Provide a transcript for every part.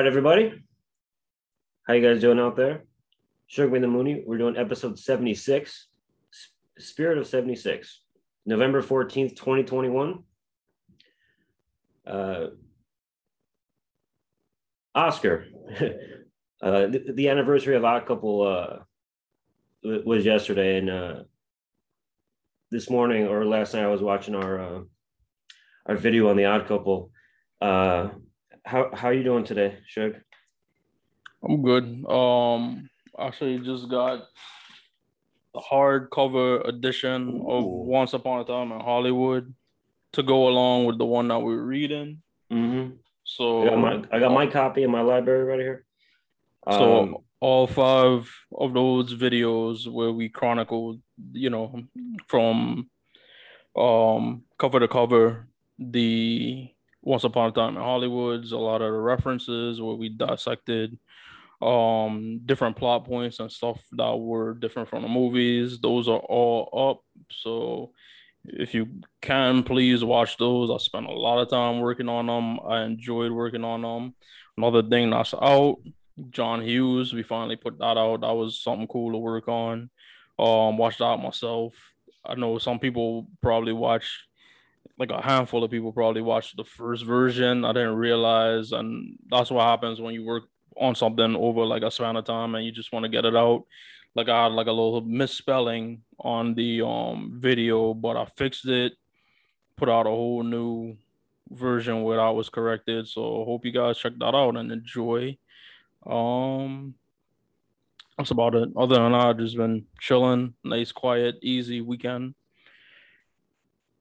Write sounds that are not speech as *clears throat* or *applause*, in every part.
Right, everybody. How you guys doing out there? Sugar the Mooney. We're doing episode 76, Spirit of 76, November 14th, 2021. Uh, Oscar, *laughs* uh, the, the, anniversary of Odd Couple uh, was yesterday, and uh, this morning or last night I was watching our uh, our video on the Odd Couple. Uh, how how are you doing today, Shug? I'm good. Um, actually, just got the hardcover edition of Once Upon a Time in Hollywood to go along with the one that we are reading. Mm-hmm. So I got, my, I got my copy in my library right here. So um, all five of those videos where we chronicled, you know, from um cover to cover the once Upon a Time in Hollywood's, a lot of the references where we dissected um different plot points and stuff that were different from the movies. Those are all up. So if you can please watch those. I spent a lot of time working on them. I enjoyed working on them. Another thing that's out, John Hughes. We finally put that out. That was something cool to work on. Um, watched that myself. I know some people probably watch like a handful of people probably watched the first version. I didn't realize, and that's what happens when you work on something over like a span of time and you just want to get it out. Like I had like a little misspelling on the um video, but I fixed it, put out a whole new version where I was corrected. So hope you guys check that out and enjoy. Um that's about it. Other than that, I've just been chilling, nice, quiet, easy weekend.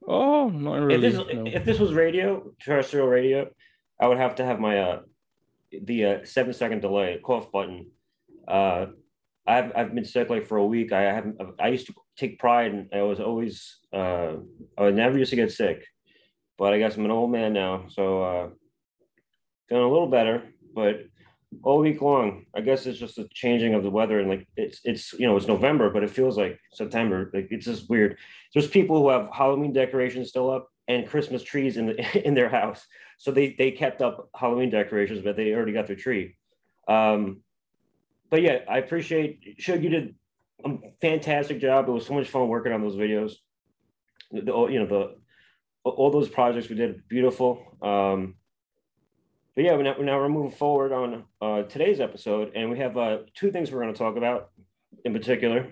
Oh, not really. If this, no. if this was radio, terrestrial radio, I would have to have my uh the uh, seven second delay cough button. Uh, I've I've been sick like for a week. I haven't. I used to take pride, and I was always uh, I never used to get sick, but I guess I'm an old man now, so uh, feeling a little better. But all week long. I guess it's just a changing of the weather and like it's it's you know it's November, but it feels like September. Like it's just weird. There's people who have Halloween decorations still up and Christmas trees in the *laughs* in their house, so they they kept up Halloween decorations, but they already got their tree. Um, but yeah, I appreciate. Shug, you did a fantastic job. It was so much fun working on those videos. The, you know the all those projects we did beautiful. Um, but yeah, now, now we're moving forward on uh, today's episode, and we have uh, two things we're going to talk about in particular.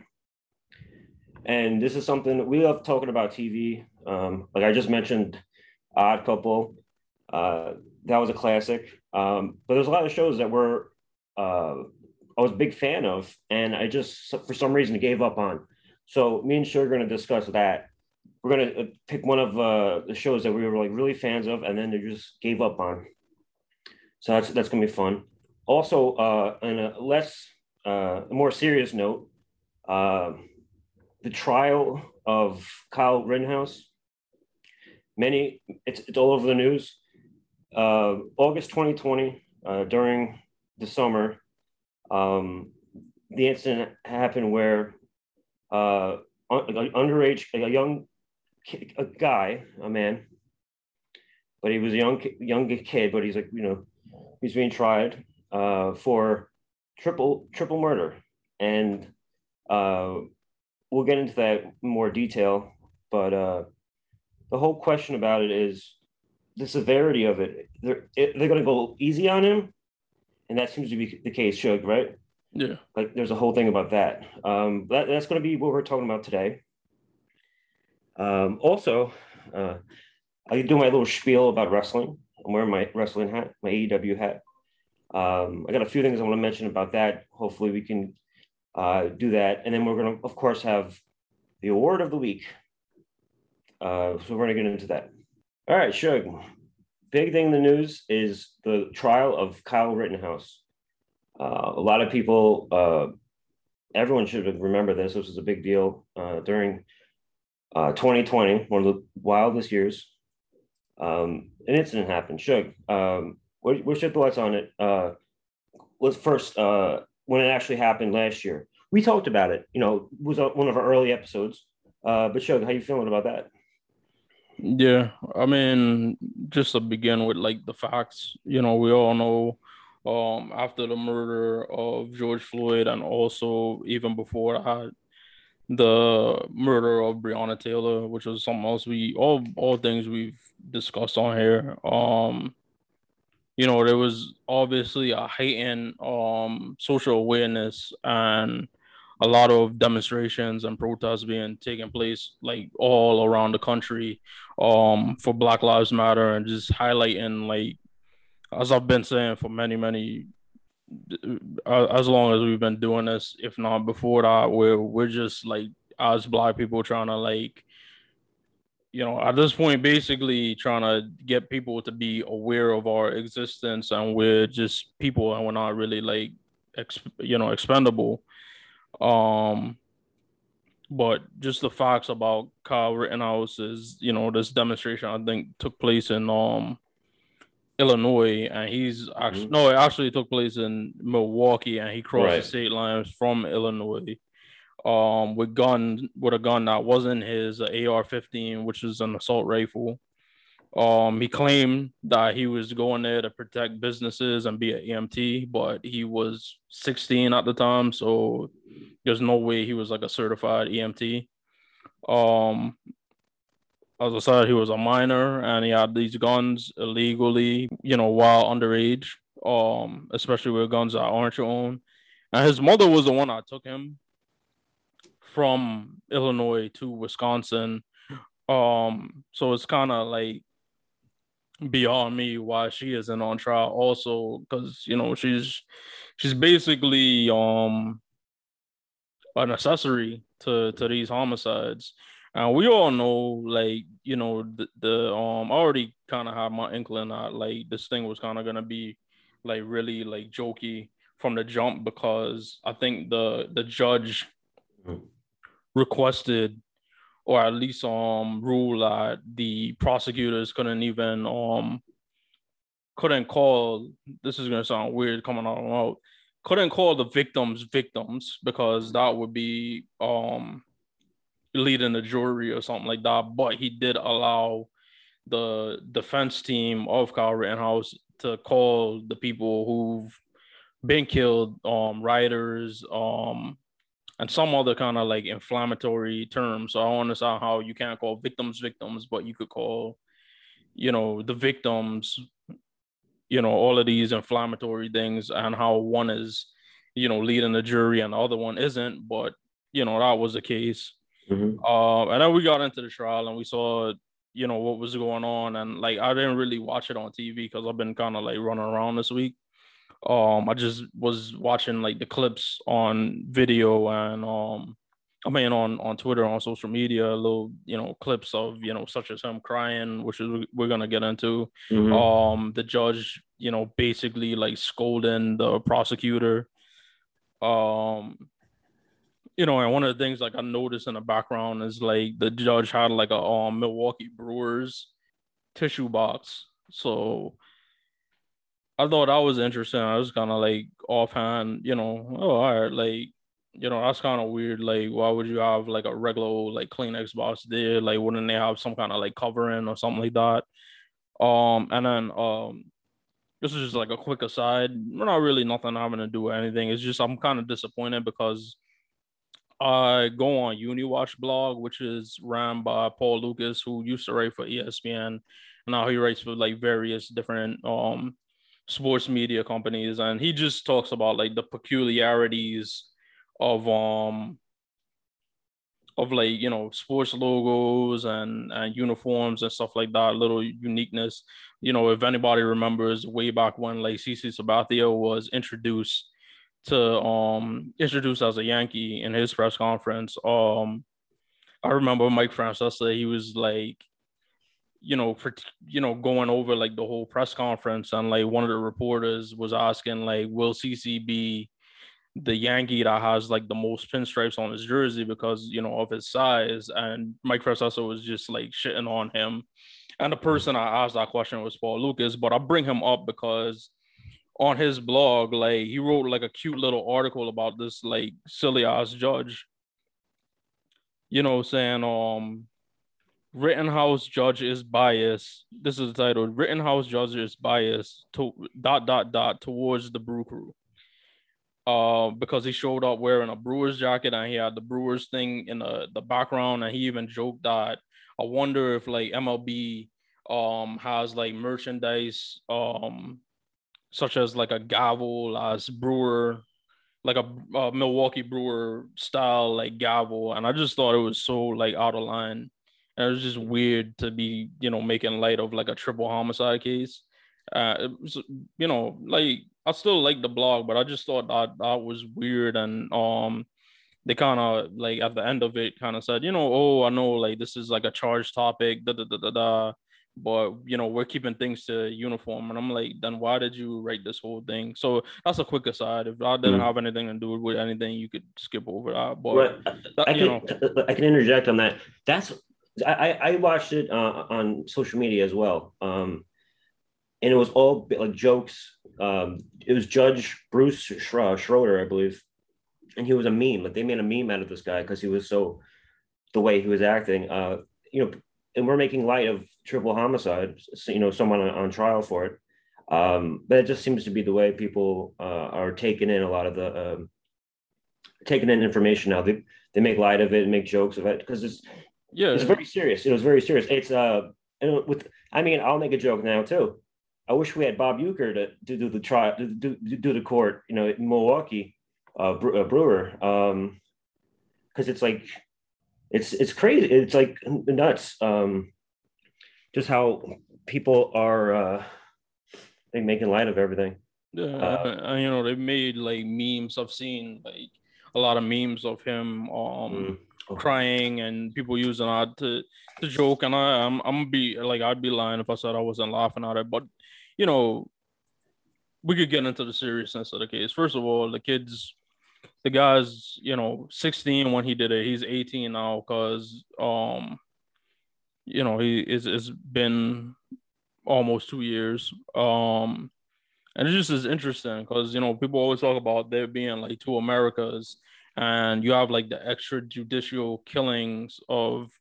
And this is something we love talking about TV. Um, like I just mentioned, Odd Couple, uh, that was a classic. Um, but there's a lot of shows that were uh, I was a big fan of, and I just for some reason gave up on. So me and Sugar are going to discuss that. We're going to uh, pick one of uh, the shows that we were like really fans of, and then they just gave up on. So that's that's gonna be fun. Also, uh, on a less, uh, more serious note, uh, the trial of Kyle Rittenhouse. Many, it's it's all over the news. Uh, August 2020, uh, during the summer, um, the incident happened where uh, underage, a young a guy, a man, but he was a young young kid, but he's like you know He's being tried uh, for triple triple murder, and uh, we'll get into that in more detail. But uh, the whole question about it is the severity of it. They're they're going to go easy on him, and that seems to be the case. Shug, right? Yeah. Like there's a whole thing about that. Um, that that's going to be what we're talking about today. Um, also, uh, I do my little spiel about wrestling. I'm wearing my wrestling hat, my AEW hat. Um, I got a few things I want to mention about that. Hopefully, we can uh, do that. And then we're going to, of course, have the award of the week. Uh, so we're going to get into that. All right, Shug. Big thing in the news is the trial of Kyle Rittenhouse. Uh, a lot of people, uh, everyone should remember this. This was a big deal uh, during 2020, uh, one of the wildest years um, an incident happened. Shug, um, what, what's your thoughts on it? Uh, let's first, uh, when it actually happened last year. We talked about it, you know, it was one of our early episodes. Uh, but Shug, how you feeling about that? Yeah, I mean, just to begin with, like the facts, you know, we all know um after the murder of George Floyd and also even before that the murder of Breonna Taylor, which was something else we all all things we've discussed on here. Um you know, there was obviously a heightened um social awareness and a lot of demonstrations and protests being taking place like all around the country um for Black Lives Matter and just highlighting like as I've been saying for many many as long as we've been doing this if not before that we're we're just like as black people trying to like you know at this point basically trying to get people to be aware of our existence and we're just people and we're not really like exp- you know expendable. Um, but just the facts about Kyle Rittenhouse is, you know, this demonstration I think took place in um Illinois, and he's actually mm-hmm. no, it actually took place in Milwaukee, and he crossed right. the state lines from Illinois, um, with gun with a gun that wasn't his AR-15, which is an assault rifle. Um, he claimed that he was going there to protect businesses and be an EMT, but he was 16 at the time, so there's no way he was like a certified EMT. Um, as I said, he was a minor and he had these guns illegally, you know, while underage. Um, especially with guns that aren't your own. And his mother was the one that took him from Illinois to Wisconsin. Um, so it's kind of like beyond me why she isn't on trial also because you know she's she's basically um an accessory to to these homicides and we all know like you know the, the um I already kind of had my inkling that like this thing was kind of gonna be like really like jokey from the jump because I think the the judge mm-hmm. requested or at least um rule that the prosecutors couldn't even um couldn't call this is gonna sound weird coming out out couldn't call the victims victims because that would be um leading the jury or something like that. But he did allow the defense team of Kyle Rittenhouse to call the people who've been killed, um, rioters, um, and some other kind of like inflammatory terms. So I don't understand how you can't call victims victims, but you could call, you know, the victims, you know, all of these inflammatory things and how one is, you know, leading the jury and the other one isn't. But, you know, that was the case. Mm-hmm. Uh, and then we got into the trial and we saw, you know, what was going on. And like, I didn't really watch it on TV because I've been kind of like running around this week um i just was watching like the clips on video and um i mean on on twitter on social media little you know clips of you know such as him crying which is we're gonna get into mm-hmm. um the judge you know basically like scolding the prosecutor um you know, and one of the things like I noticed in the background is like the judge had like a um, Milwaukee Brewers tissue box. So I thought that was interesting. I was kind of like offhand, you know, oh, all right, like, you know, that's kind of weird. Like, why would you have like a regular like Kleenex box there? Like, wouldn't they have some kind of like covering or something like that? Um, and then um, this is just like a quick aside. We're not really nothing having to do with anything. It's just I'm kind of disappointed because I go on UniWatch blog, which is ran by Paul Lukas, who used to write for ESPN. and Now he writes for like various different um sports media companies and he just talks about like the peculiarities of um of like you know sports logos and and uniforms and stuff like that little uniqueness you know if anybody remembers way back when like CC Sabathia was introduced to um introduce as a Yankee in his press conference um I remember Mike Francesa he was like you know, for you know, going over like the whole press conference, and like one of the reporters was asking, like, will CC be the Yankee that has like the most pinstripes on his jersey because you know of his size? And Mike Francesa was just like shitting on him. And the person I asked that question was Paul Lukas, but I bring him up because on his blog, like he wrote like a cute little article about this like silly ass judge. You know, saying um Rittenhouse judge is biased. This is the title. Rittenhouse judge is biased to dot dot dot towards the Brew Crew. Uh, because he showed up wearing a Brewers jacket and he had the Brewers thing in the, the background, and he even joked that I wonder if like MLB um has like merchandise um such as like a gavel as brewer like a, a, Milwaukee Brewer style like gavel, and I just thought it was so like out of line, and it was just weird to be you know making light of like a triple homicide case. Uh, was, you know, like I still like the blog, but I just thought that that was weird, and um, they kind of like at the end of it kind of said, you know, oh, I know like this is like a charged topic, da da da da da but you know we're keeping things to uniform and i'm like then why did you write this whole thing? So that's a quick aside. If i didn't mm. have anything to do with anything you could skip over that but well, that, I, can, know. I can interject on that. That's i i watched it uh, on social media as well um and it was all like jokes. Um it was judge bruce schroeder i believe and he was a meme. Like they made a meme out of this guy because he was so the way he was acting uh you know and we're making light of triple homicide, you know, someone on, on trial for it. Um, but it just seems to be the way people uh, are taking in a lot of the um, taking in information now. They they make light of it and make jokes of it because it's yeah, it's very serious. It was very serious. It's uh with I mean I'll make a joke now too. I wish we had Bob Uecker to, to do the trial to do, do the court, you know, in Milwaukee, uh, Brewer, um, because it's like it's it's crazy. It's like nuts. Um, just how people are uh, they making light of everything. Yeah, uh, you know they've made like memes. I've seen like a lot of memes of him um mm, okay. crying and people using that to to joke. And I I'm I'm gonna be like I'd be lying if I said I wasn't laughing at it. But you know, we could get into the seriousness of the case. First of all, the kids the guy's you know 16 when he did it. He's 18 now because um you know he is it's been almost two years. Um and it just is interesting because you know people always talk about there being like two americas and you have like the extrajudicial killings of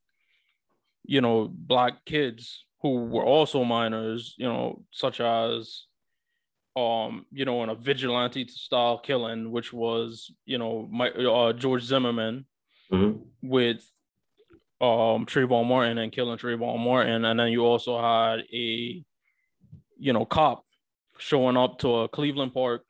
you know black kids who were also minors you know such as um, you know, in a vigilante style killing, which was, you know, my uh, George Zimmerman mm-hmm. with um Trayvon Martin and killing Trayvon Martin, and then you also had a, you know, cop showing up to a Cleveland Park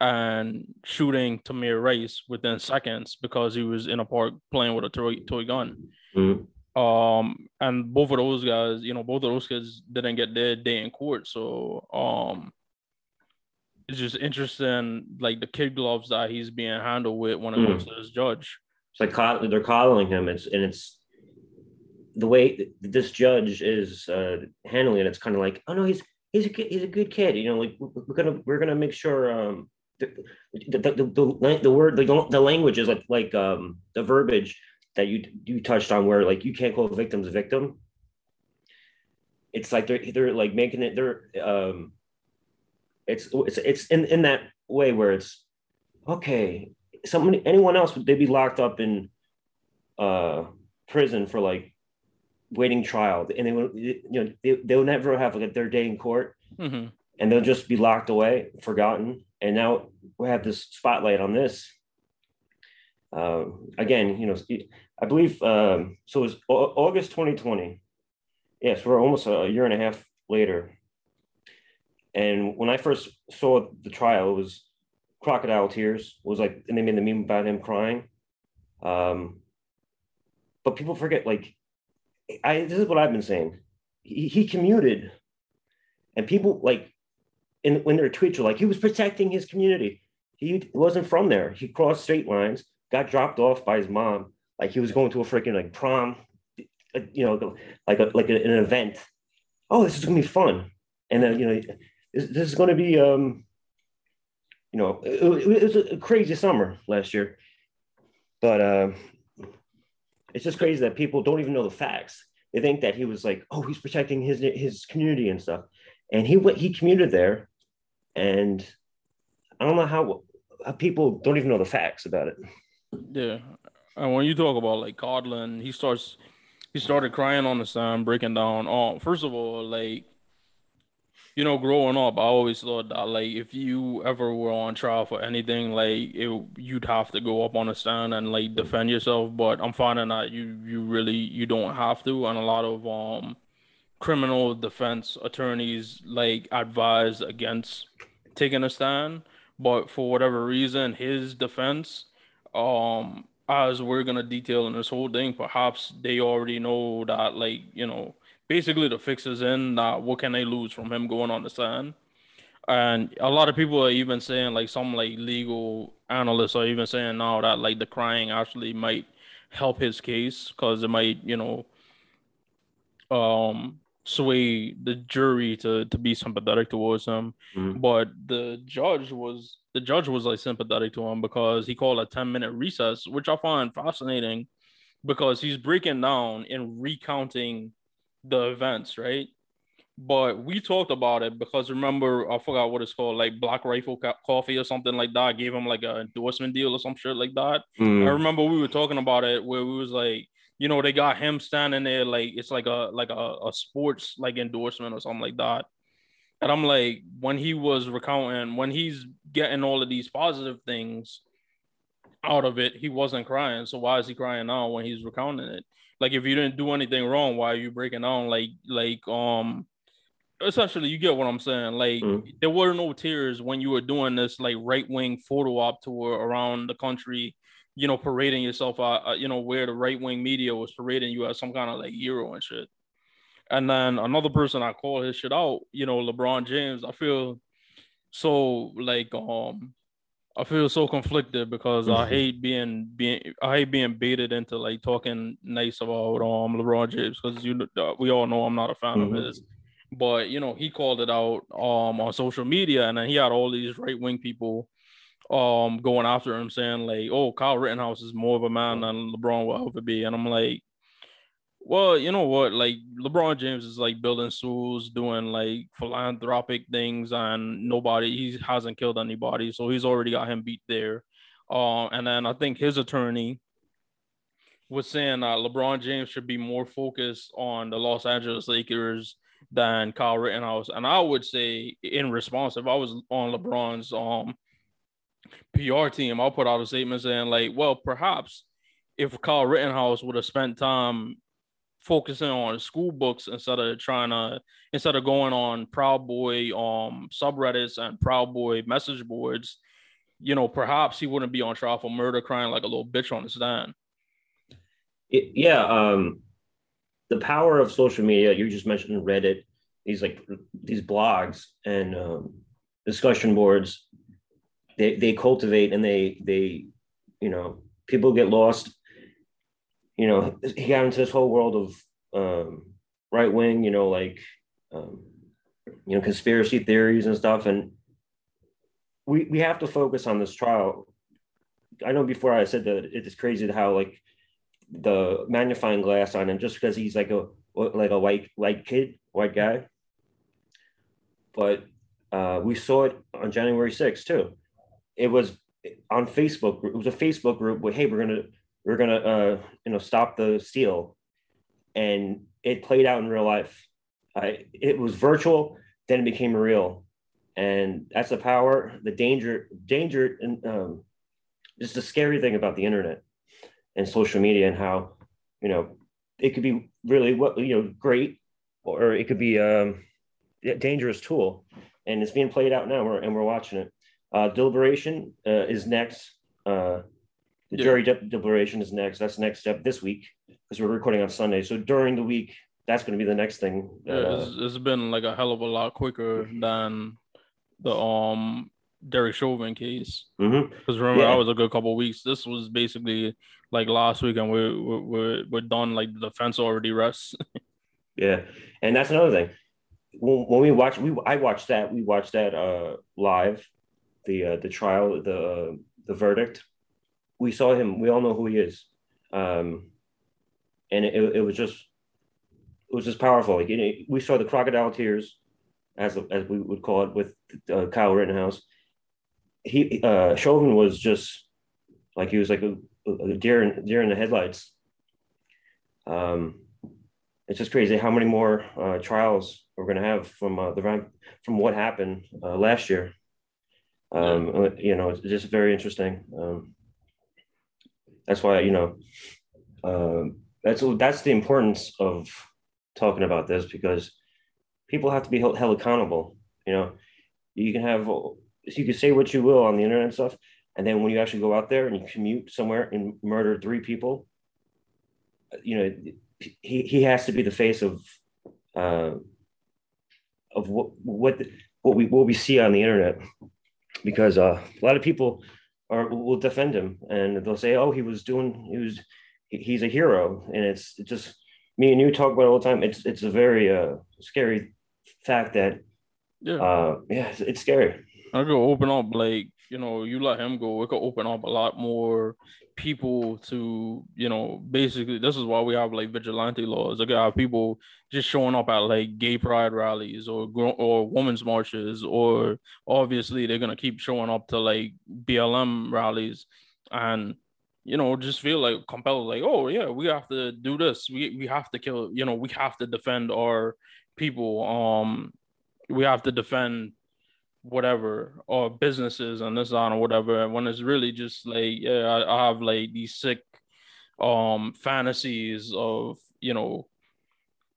and shooting Tamir Rice within seconds because he was in a park playing with a toy, toy gun. Mm-hmm. Um, and both of those guys, you know, both of those kids didn't get their day in court. So, um, it's just interesting, like the kid gloves that he's being handled with when it mm. comes to this judge. It's like they're coddling him. It's and it's the way this judge is uh, handling it. It's kind of like, oh no, he's he's a he's a good kid. You know, like we're gonna we're gonna make sure um, the, the, the, the, the word the, the language is like like um, the verbiage that you you touched on where like you can't call victims a victim. It's like they're they're like making it they're um it's it's it's in in that way where it's okay. Somebody, anyone else, would they'd be locked up in uh, prison for like waiting trial, and they would you know they they'll never have like their day in court, mm-hmm. and they'll just be locked away, forgotten. And now we have this spotlight on this. Uh, again, you know, I believe um, so. It was August 2020. Yes, we're almost a year and a half later. And when I first saw the trial, it was crocodile tears. It was like, and they made the meme about him crying. Um, but people forget, like, I this is what I've been saying. He, he commuted, and people like, in when their tweets were like, he was protecting his community. He wasn't from there. He crossed state lines, got dropped off by his mom, like he was going to a freaking like prom, you know, like a, like an event. Oh, this is gonna be fun. And then you know, this is going to be, um, you know, it, it, was a crazy summer last year, but uh, it's just crazy that people don't even know the facts. They think that he was like, oh, he's protecting his his community and stuff, and he went, he commuted there, and I don't know how, how people don't even know the facts about it. Yeah, and when you talk about like Codlin, he starts he started crying on the stand, breaking down. Oh, first of all, like you know, growing up, I always thought that like if you ever were on trial for anything, like it, you'd have to go up on a stand and like defend yourself. But I'm finding that you you really you don't have to, and a lot of um criminal defense attorneys like advise against taking a stand. But for whatever reason, his defense, um, as we're gonna detail in this whole thing, perhaps they already know that like you know basically the fix is in. That what can they lose from him going on the stand? And a lot of people are even saying, like some like legal analysts are even saying now that like the crying actually might help his case because it might, you know, um sway the jury to to be sympathetic towards him. Mm-hmm. But the judge was the judge was like sympathetic to him because he called a 10 minute recess, which I find fascinating because he's breaking down and recounting the events, right? But we talked about it because remember, I forgot what it's called, like Black Rifle Coffee or something like that. I gave him like an endorsement deal or some shit like that. Mm. I remember we were talking about it where we was like, you know, they got him standing there like it's like a like a, a sports like endorsement or something like that. And I'm like, when he was recounting, when he's getting all of these positive things out of it, he wasn't crying. So why is he crying now when he's recounting it? Like if you didn't do anything wrong, why are you breaking down? Like like um essentially you get what I'm saying. Like mm. there were no tears when you were doing this like right wing photo op tour around the country, you know, parading yourself out, uh, you know, where the right wing media was parading you as some kind of like hero and shit. And then another person I call his shit out, you know, LeBron James. I feel so like um I feel so conflicted because I mm-hmm. hate being being I hate being baited into like talking nice about um LeBron James because you uh, we all know I'm not a fan mm-hmm. of his, but you know he called it out um on social media and then he had all these right wing people um going after him saying like oh Kyle Rittenhouse is more of a man than LeBron will ever be and I'm like well, you know what? Like LeBron James is like building schools, doing like philanthropic things, and nobody he hasn't killed anybody, so he's already got him beat there. Uh, and then I think his attorney was saying that LeBron James should be more focused on the Los Angeles Lakers than Kyle Rittenhouse. And I would say, in response, if I was on LeBron's um PR team, I'll put out a statement saying like, well, perhaps if Kyle Rittenhouse would have spent time focusing on school books instead of trying to instead of going on Proud Boy um subreddits and Proud Boy message boards, you know, perhaps he wouldn't be on trial for murder, crying like a little bitch on his stand. It, yeah, um, the power of social media. You just mentioned Reddit, these like these blogs and um, discussion boards. They they cultivate and they they, you know, people get lost you know, he got into this whole world of um, right wing, you know, like, um, you know, conspiracy theories and stuff. And we, we have to focus on this trial. I know before I said that it is crazy how like the magnifying glass on him just because he's like a like a white white kid, white guy. But uh, we saw it on January 6th too. It was on Facebook. It was a Facebook group where hey, we're gonna we're gonna uh, you know stop the steal, and it played out in real life. Uh, it was virtual, then it became real, and that's the power, the danger, danger, and um, just the scary thing about the internet and social media and how you know it could be really what you know great, or it could be um, a dangerous tool, and it's being played out now, and we're watching it. Uh, deliberation uh, is next. Uh, the yeah. jury de- deliberation is next. That's the next step this week because we're recording on Sunday. So during the week, that's going to be the next thing. Yeah, uh, it's, it's been like a hell of a lot quicker than the um Derek Chauvin case. Because mm-hmm. remember, yeah. that was a good couple weeks. This was basically like last week, and we're we're we're done. Like the defense already rests. *laughs* yeah, and that's another thing. When, when we watch, we I watched that. We watched that uh live, the uh, the trial, the uh, the verdict we saw him. We all know who he is, um, and it, it was just it was just powerful. Like, you know, we saw the crocodile tears, as as we would call it, with uh, Kyle Rittenhouse. He uh, Chauvin was just like he was like a, a deer in, deer in the headlights. Um, it's just crazy how many more uh, trials we're going to have from uh, the from what happened uh, last year. Um. You know, it's just very interesting. Um, that's why you know um, that's that's the importance of talking about this because people have to be held, held accountable. You know, you can have you can say what you will on the internet and stuff, and then when you actually go out there and you commute somewhere and murder three people, you know, he, he has to be the face of uh, of what what what we what we see on the internet because uh, a lot of people are will defend him. And they'll say, "Oh, he was doing he was he's a hero," and it's just me and you talk about it all the time. It's it's a very uh, scary fact that yeah, uh, yeah, it's, it's scary. I could open up like you know, you let him go, it could open up a lot more people to, you know, basically this is why we have like vigilante laws. Like have people just showing up at like gay pride rallies or or women's marches, or obviously they're gonna keep showing up to like BLM rallies and you know, just feel like compelled, like, oh yeah, we have to do this. We we have to kill, you know, we have to defend our people. Um, we have to defend whatever or businesses and this on or whatever when it's really just like yeah I, I, have like these sick um fantasies of you know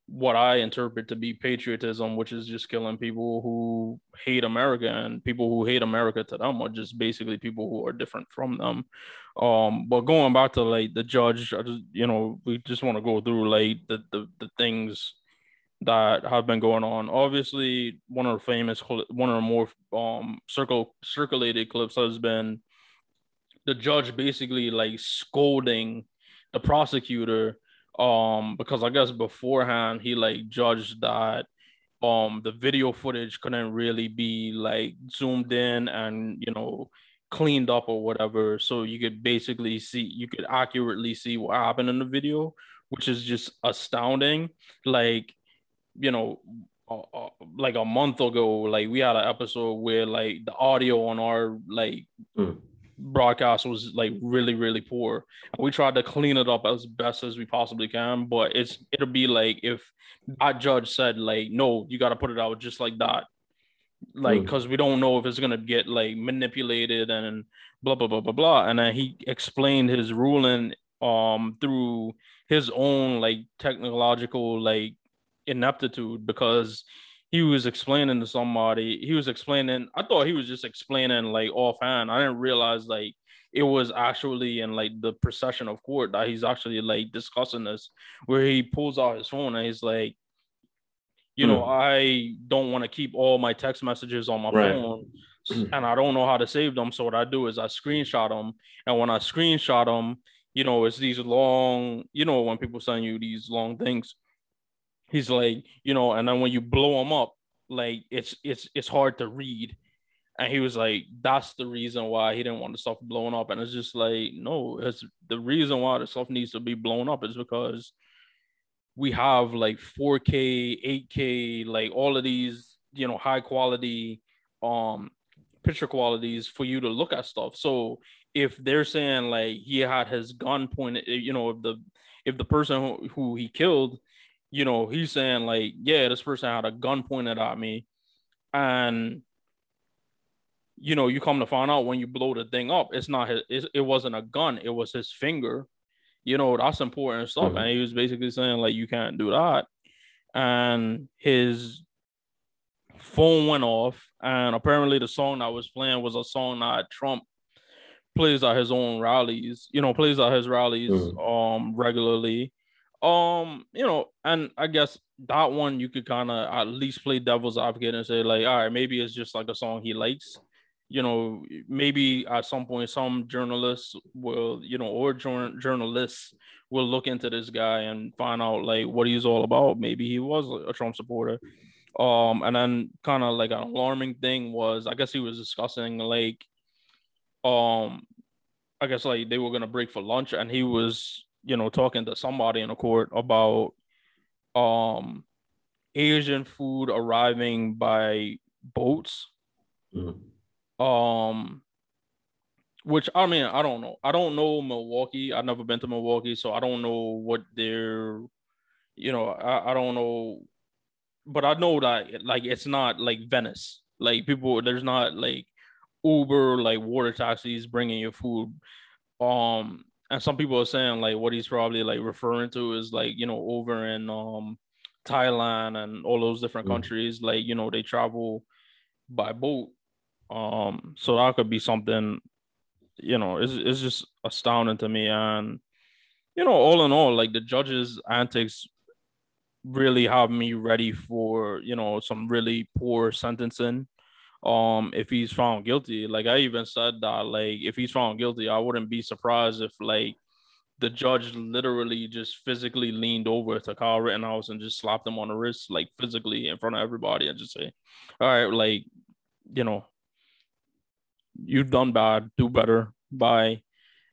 what i interpret to be patriotism which is just killing people who hate america and people who hate america to them are just basically people who are different from them. Um but going back to like the judge i just you know we just want to go through like the the, the things that have been going on. Obviously, one of the famous, one of the more um circle circulated clips has been the judge basically like scolding the prosecutor um because I guess beforehand he like judged that um the video footage couldn't really be like zoomed in and you know cleaned up or whatever so you could basically see you could accurately see what happened in the video which is just astounding like you know, uh, uh, like a month ago, like we had an episode where like the audio on our like mm. broadcast was like really really poor. We tried to clean it up as best as we possibly can, but it's it'll be like if that judge said like no, you got to put it out just like that, like because mm. we don't know if it's gonna get like manipulated and blah blah blah blah blah. And then he explained his ruling um through his own like technological like ineptitude because he was explaining to somebody. He was explaining. I thought he was just explaining like offhand. I didn't realize like it was actually in like the procession of court that he's actually like discussing this, where he pulls out his phone and he's like, you know, hmm. I don't want to keep all my text messages on my right. phone and I don't know how to save them. So what I do is I screenshot them. And when I screenshot them, you know, it's these long, you know, when people send you these long things, he's like, you know, and then when you blow him up, like it's it's it's hard to read. And he was like, that's the reason why he didn't want the stuff blown up. And it's just like, no, it's the reason why the stuff needs to be blown up is because we have like 4K, 8K, like all of these, you know, high quality um picture qualities for you to look at stuff. So if they're saying like he had his gun pointed, you know, if the if the person who, who he killed you know, he's saying like, yeah, this person had a gun pointed at me, and you know, you come to find out when you blow the thing up, it's not his, it wasn't a gun, it was his finger. You know, that's important stuff. Mm-hmm. And he was basically saying like, you can't do that, and his phone went off, and apparently the song that was playing was a song that Trump plays at his own rallies. You know, plays at his rallies mm-hmm. um regularly um, you know, and I guess that one you could kind of at least play devil's advocate and say like, all right, maybe it's just like a song he likes. You know, maybe at some point some journalists will, you know, or jour- journalists will look into this guy and find out like what he's all about. Maybe he was a Trump supporter. Um, and then kind of like an alarming thing was, I guess he was discussing like, um, I guess like they were gonna break for lunch, and he was you know, talking to somebody in the court about um Asian food arriving by boats. Mm-hmm. Um which I mean, I don't know. I don't know Milwaukee. I've never been to Milwaukee, so I don't know what their you know, I, I don't know, but I know that like it's not like Venice. Like people, there's not like Uber, like water taxis bringing your food. Um, and some people are saying like what he's probably like referring to is like you know over in um Thailand and all those different mm. countries, like you know they travel by boat. Um, so that could be something, you know, it's it's just astounding to me. And you know, all in all, like the judges' antics really have me ready for you know some really poor sentencing um if he's found guilty like i even said that like if he's found guilty i wouldn't be surprised if like the judge literally just physically leaned over to Kyle Rittenhouse and just slapped him on the wrist, like physically in front of everybody, and just say, "All right, like, you know, you've done bad, do better." By,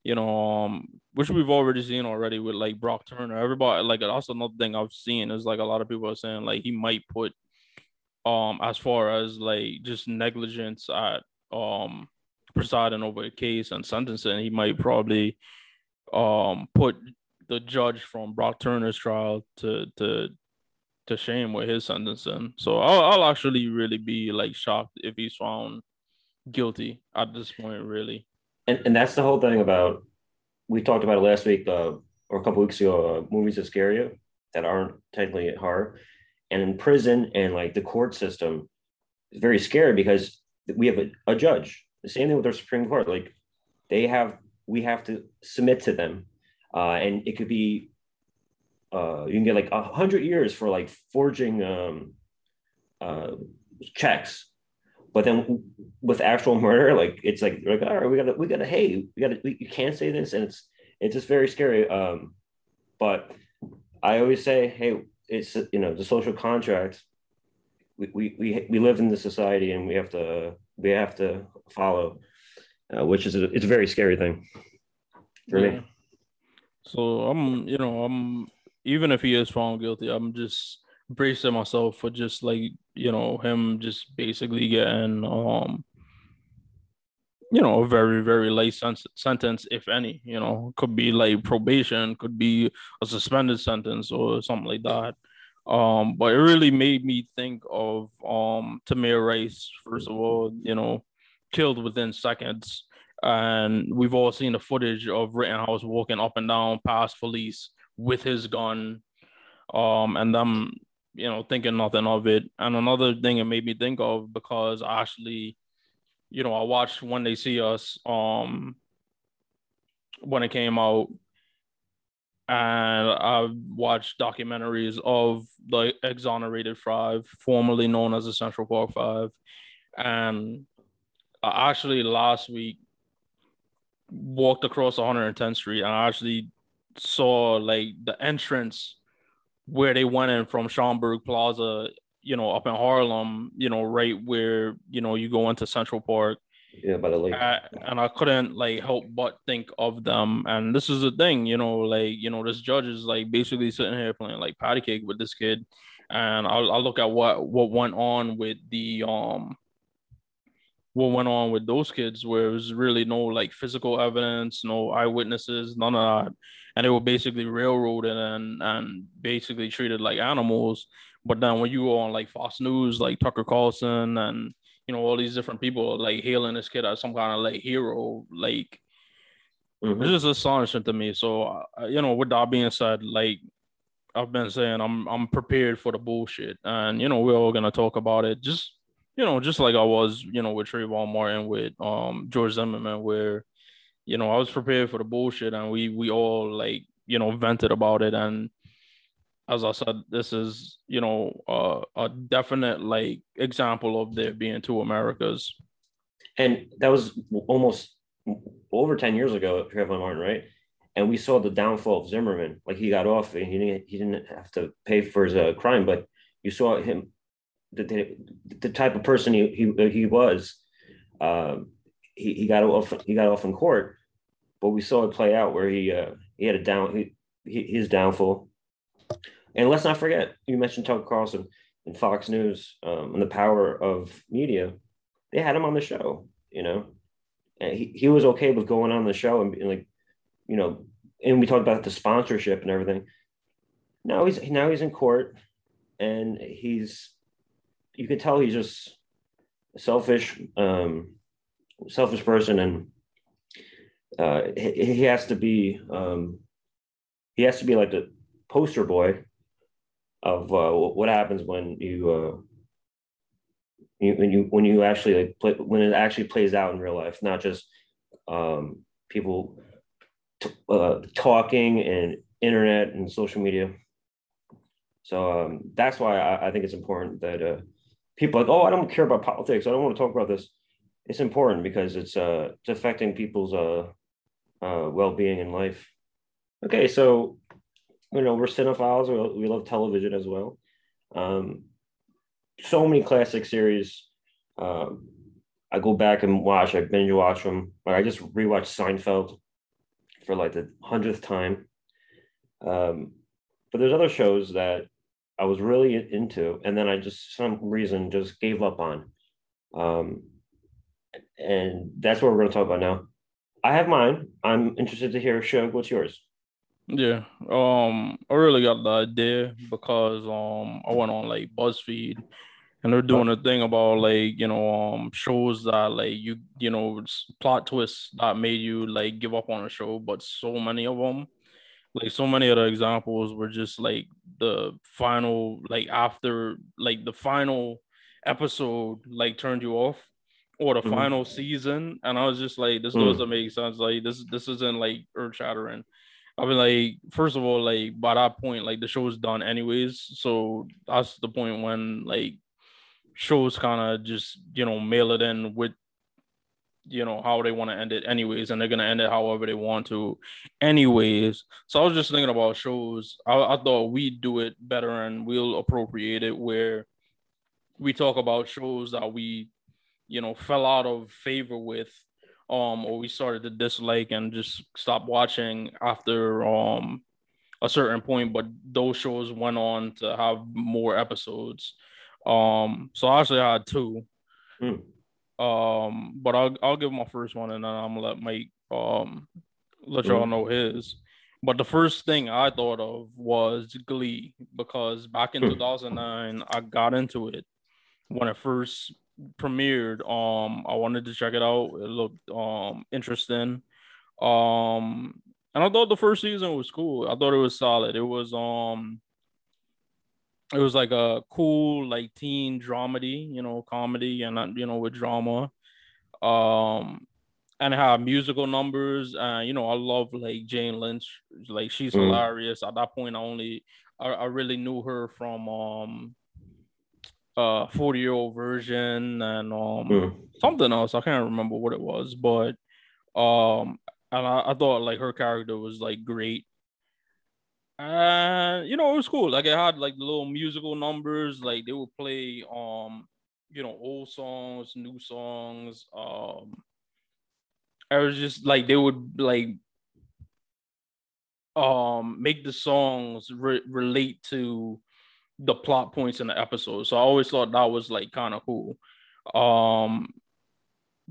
you know, um, which we've already seen already with like Brock Turner. Everybody, like, that's another thing I've seen is like a lot of people are saying like he might put um as far as like just negligence at um presiding over a case and sentencing he might probably um put the judge from Brock Turner's trial to to to shame with his sentencing. So I'll, I'll actually really be like shocked if he's found guilty at this point, really. And and that's the whole thing about we talked about it last week uh, or a couple weeks ago. Uh, movies that scare you that aren't technically horror and in prison and like the court system is very scary because we have a, a judge. The same thing with our supreme court. Like they have we have to submit to them. Uh, and it could be uh, you can get like a hundred years for like forging um, uh, checks. But then with actual murder like it's like like all right we gotta we gotta hey we gotta we, you can't say this and it's it's just very scary. Um, but i always say hey it's you know the social contract we, we, we, we live in the society and we have to we have to follow uh, which is a, it's a very scary thing for yeah. me so i'm you know i'm even if he is found guilty i'm just bracing myself for just like you know him just basically getting um you know, a very, very light sen- sentence, if any, you know, could be like probation, could be a suspended sentence or something like that. Um, but it really made me think of um Tamir Rice, first of all, you know, killed within seconds. And we've all seen the footage of Rittenhouse walking up and down past police with his gun. Um, and them, you know, thinking nothing of it. And another thing it made me think of because I actually you know, I watched When They See Us um when it came out and I watched documentaries of the exonerated five, formerly known as the Central Park Five. And I actually last week walked across 110th Street and I actually saw like the entrance where they went in from Schomburg Plaza you know, up in Harlem, you know, right where, you know, you go into Central Park. Yeah, by the lake. Uh, and I couldn't like help but think of them. And this is the thing, you know, like, you know, this judge is like basically sitting here playing like patty cake with this kid. And I, I look at what what went on with the um what went on with those kids where it was really no like physical evidence, no eyewitnesses, none of that. And they were basically railroaded and and basically treated like animals. But then when you go on like Fox News, like Tucker Carlson and you know all these different people like hailing this kid as some kind of like hero, like mm-hmm. it's just astonishing to me. So you know, with that being said, like I've been saying, I'm I'm prepared for the bullshit, and you know we're all gonna talk about it. Just you know, just like I was, you know, with Trayvon Martin, with um George Zimmerman, where you know I was prepared for the bullshit, and we we all like you know vented about it, and as I said, this is you know uh, a definite like example of there being two Americas. And that was almost over ten years ago, Trayvon Martin, right? And we saw the downfall of Zimmerman. Like he got off, and he didn't he didn't have to pay for his uh, crime, but you saw him the, the, the type of person he he, he was. Um, he, he got off he got off in court, but we saw it play out where he uh, he had a down he, his downfall and let's not forget, you mentioned Tucker Carlson and Fox News um, and the power of media. They had him on the show, you know, and he, he was okay with going on the show and being like, you know, and we talked about the sponsorship and everything. now he's now he's in court, and he's you can tell he's just selfish, um, selfish person, and uh, he, he has to be um, he has to be like the poster boy of uh, what happens when you, uh, you when you when you actually like play, when it actually plays out in real life, not just um, people t- uh, talking and internet and social media. So um, that's why I, I, think it's important that uh, people like, oh, I don't care about politics. I don't want to talk about this. It's important because it's uh, it's affecting people's uh, uh, well-being in life. Okay, so you know we're cinephiles. We, we love television as well. Um, so many classic series. Um, I go back and watch. I binge watch them. Like I just rewatched Seinfeld for like the hundredth time. Um, but there's other shows that I was really into, and then I just for some reason just gave up on. Um, and that's what we're going to talk about now. I have mine. I'm interested to hear. Shug, what's yours? Yeah, um, I really got the idea because um, I went on like BuzzFeed, and they're doing a thing about like you know um shows that like you you know plot twists that made you like give up on a show, but so many of them, like so many of the examples were just like the final like after like the final episode like turned you off or the mm-hmm. final season, and I was just like, this mm. doesn't make sense. Like this, this isn't like earth shattering. I mean, like first of all, like by that point, like the show's done anyways. So that's the point when like shows kind of just you know mail it in with you know how they want to end it anyways and they're gonna end it however they want to anyways so i was just thinking about shows i, I thought we'd do it better and we'll appropriate it where we talk about shows that we you know fell out of favor with um or we started to dislike and just stop watching after um a certain point but those shows went on to have more episodes um so i actually had two mm. um but i'll i'll give my first one and then i'm gonna let mike um let y'all know his but the first thing i thought of was glee because back in hmm. 2009 i got into it when it first premiered. Um, I wanted to check it out. It looked um interesting. Um, and I thought the first season was cool. I thought it was solid. It was um, it was like a cool like teen dramedy, you know, comedy and you know with drama. Um, and it had musical numbers. And you know, I love like Jane Lynch. Like she's mm. hilarious. At that point, I only I, I really knew her from um uh 40 year old Virgin and um mm. something else. I can't remember what it was, but um and I, I thought like her character was like great. And you know, it was cool. Like it had like little musical numbers, like they would play um, you know, old songs, new songs. Um it was just like they would like um make the songs re- relate to the plot points in the episode. So I always thought that was like kind of cool. Um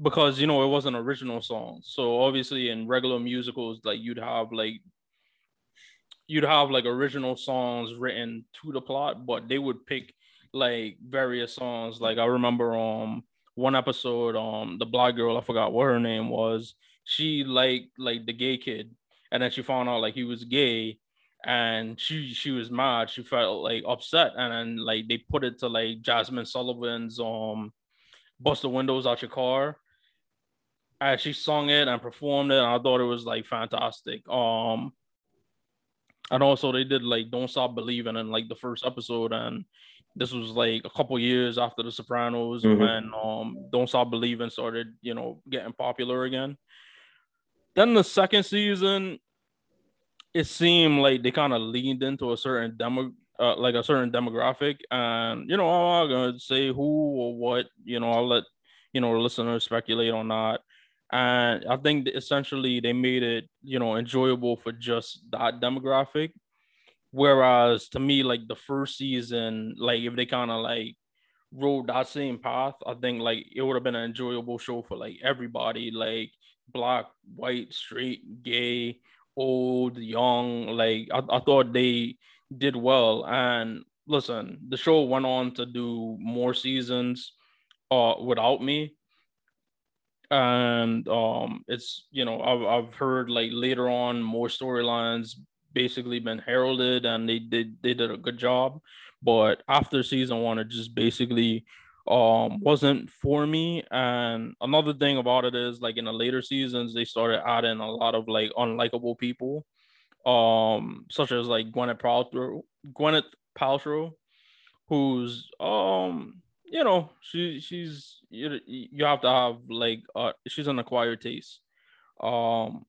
because you know it wasn't original songs. So obviously in regular musicals like you'd have like you'd have like original songs written to the plot, but they would pick like various songs. Like I remember um one episode um the black girl, I forgot what her name was. She like like the gay kid and then she found out like he was gay and she she was mad. She felt like upset, and then like they put it to like Jazmine Sullivan's um "Bust the Windows Out Your Car." And she sung it and performed it, and I thought it was like fantastic. Um, and also they did like "Don't Stop Believing" in like the first episode, and this was like a couple years after The Sopranos mm-hmm. when um "Don't Stop Believing" started, you know, getting popular again. Then the second season, it seemed like they kind of leaned into a certain demo, uh, like a certain demographic, and you know, I'm not gonna say who or what. You know, I'll let you know listeners speculate on that. And I think essentially they made it, you know, enjoyable for just that demographic. Whereas to me, like the first season, like if they kind of like rode that same path, I think like it would have been an enjoyable show for like everybody, like black, white, straight, gay, old, young. Like I, I thought they did well. And listen, the show went on to do more seasons uh without me. And um it's you know, I've I've heard like later on more storylines basically been heralded and they did they did a good job. But after season one, it just basically um wasn't for me. And another thing about it is like in the later seasons, they started adding a lot of like unlikable people, um, such as like Gwyneth Paltrow, Gwyneth Paltrow, who's um you know she she's you, you have to have like uh she's an acquired taste um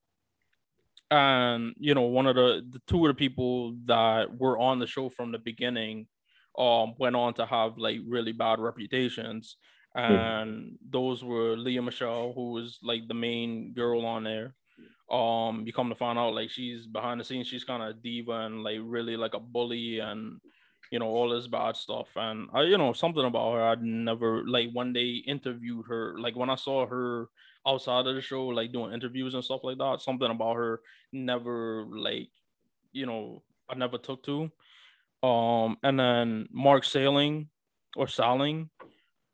and you know one of the the two of the people that were on the show from the beginning um went on to have like really bad reputations. And those were Lea Michele who was like the main girl on there. Um you come to find out like she's behind the scenes she's kind of diva and like really like a bully and you know all this bad stuff. And i you know something about her i'd never like when they interviewed her like when i saw her outside of the show like doing interviews and stuff like that something about her never like you know i never took to um and then mark Salling or Salling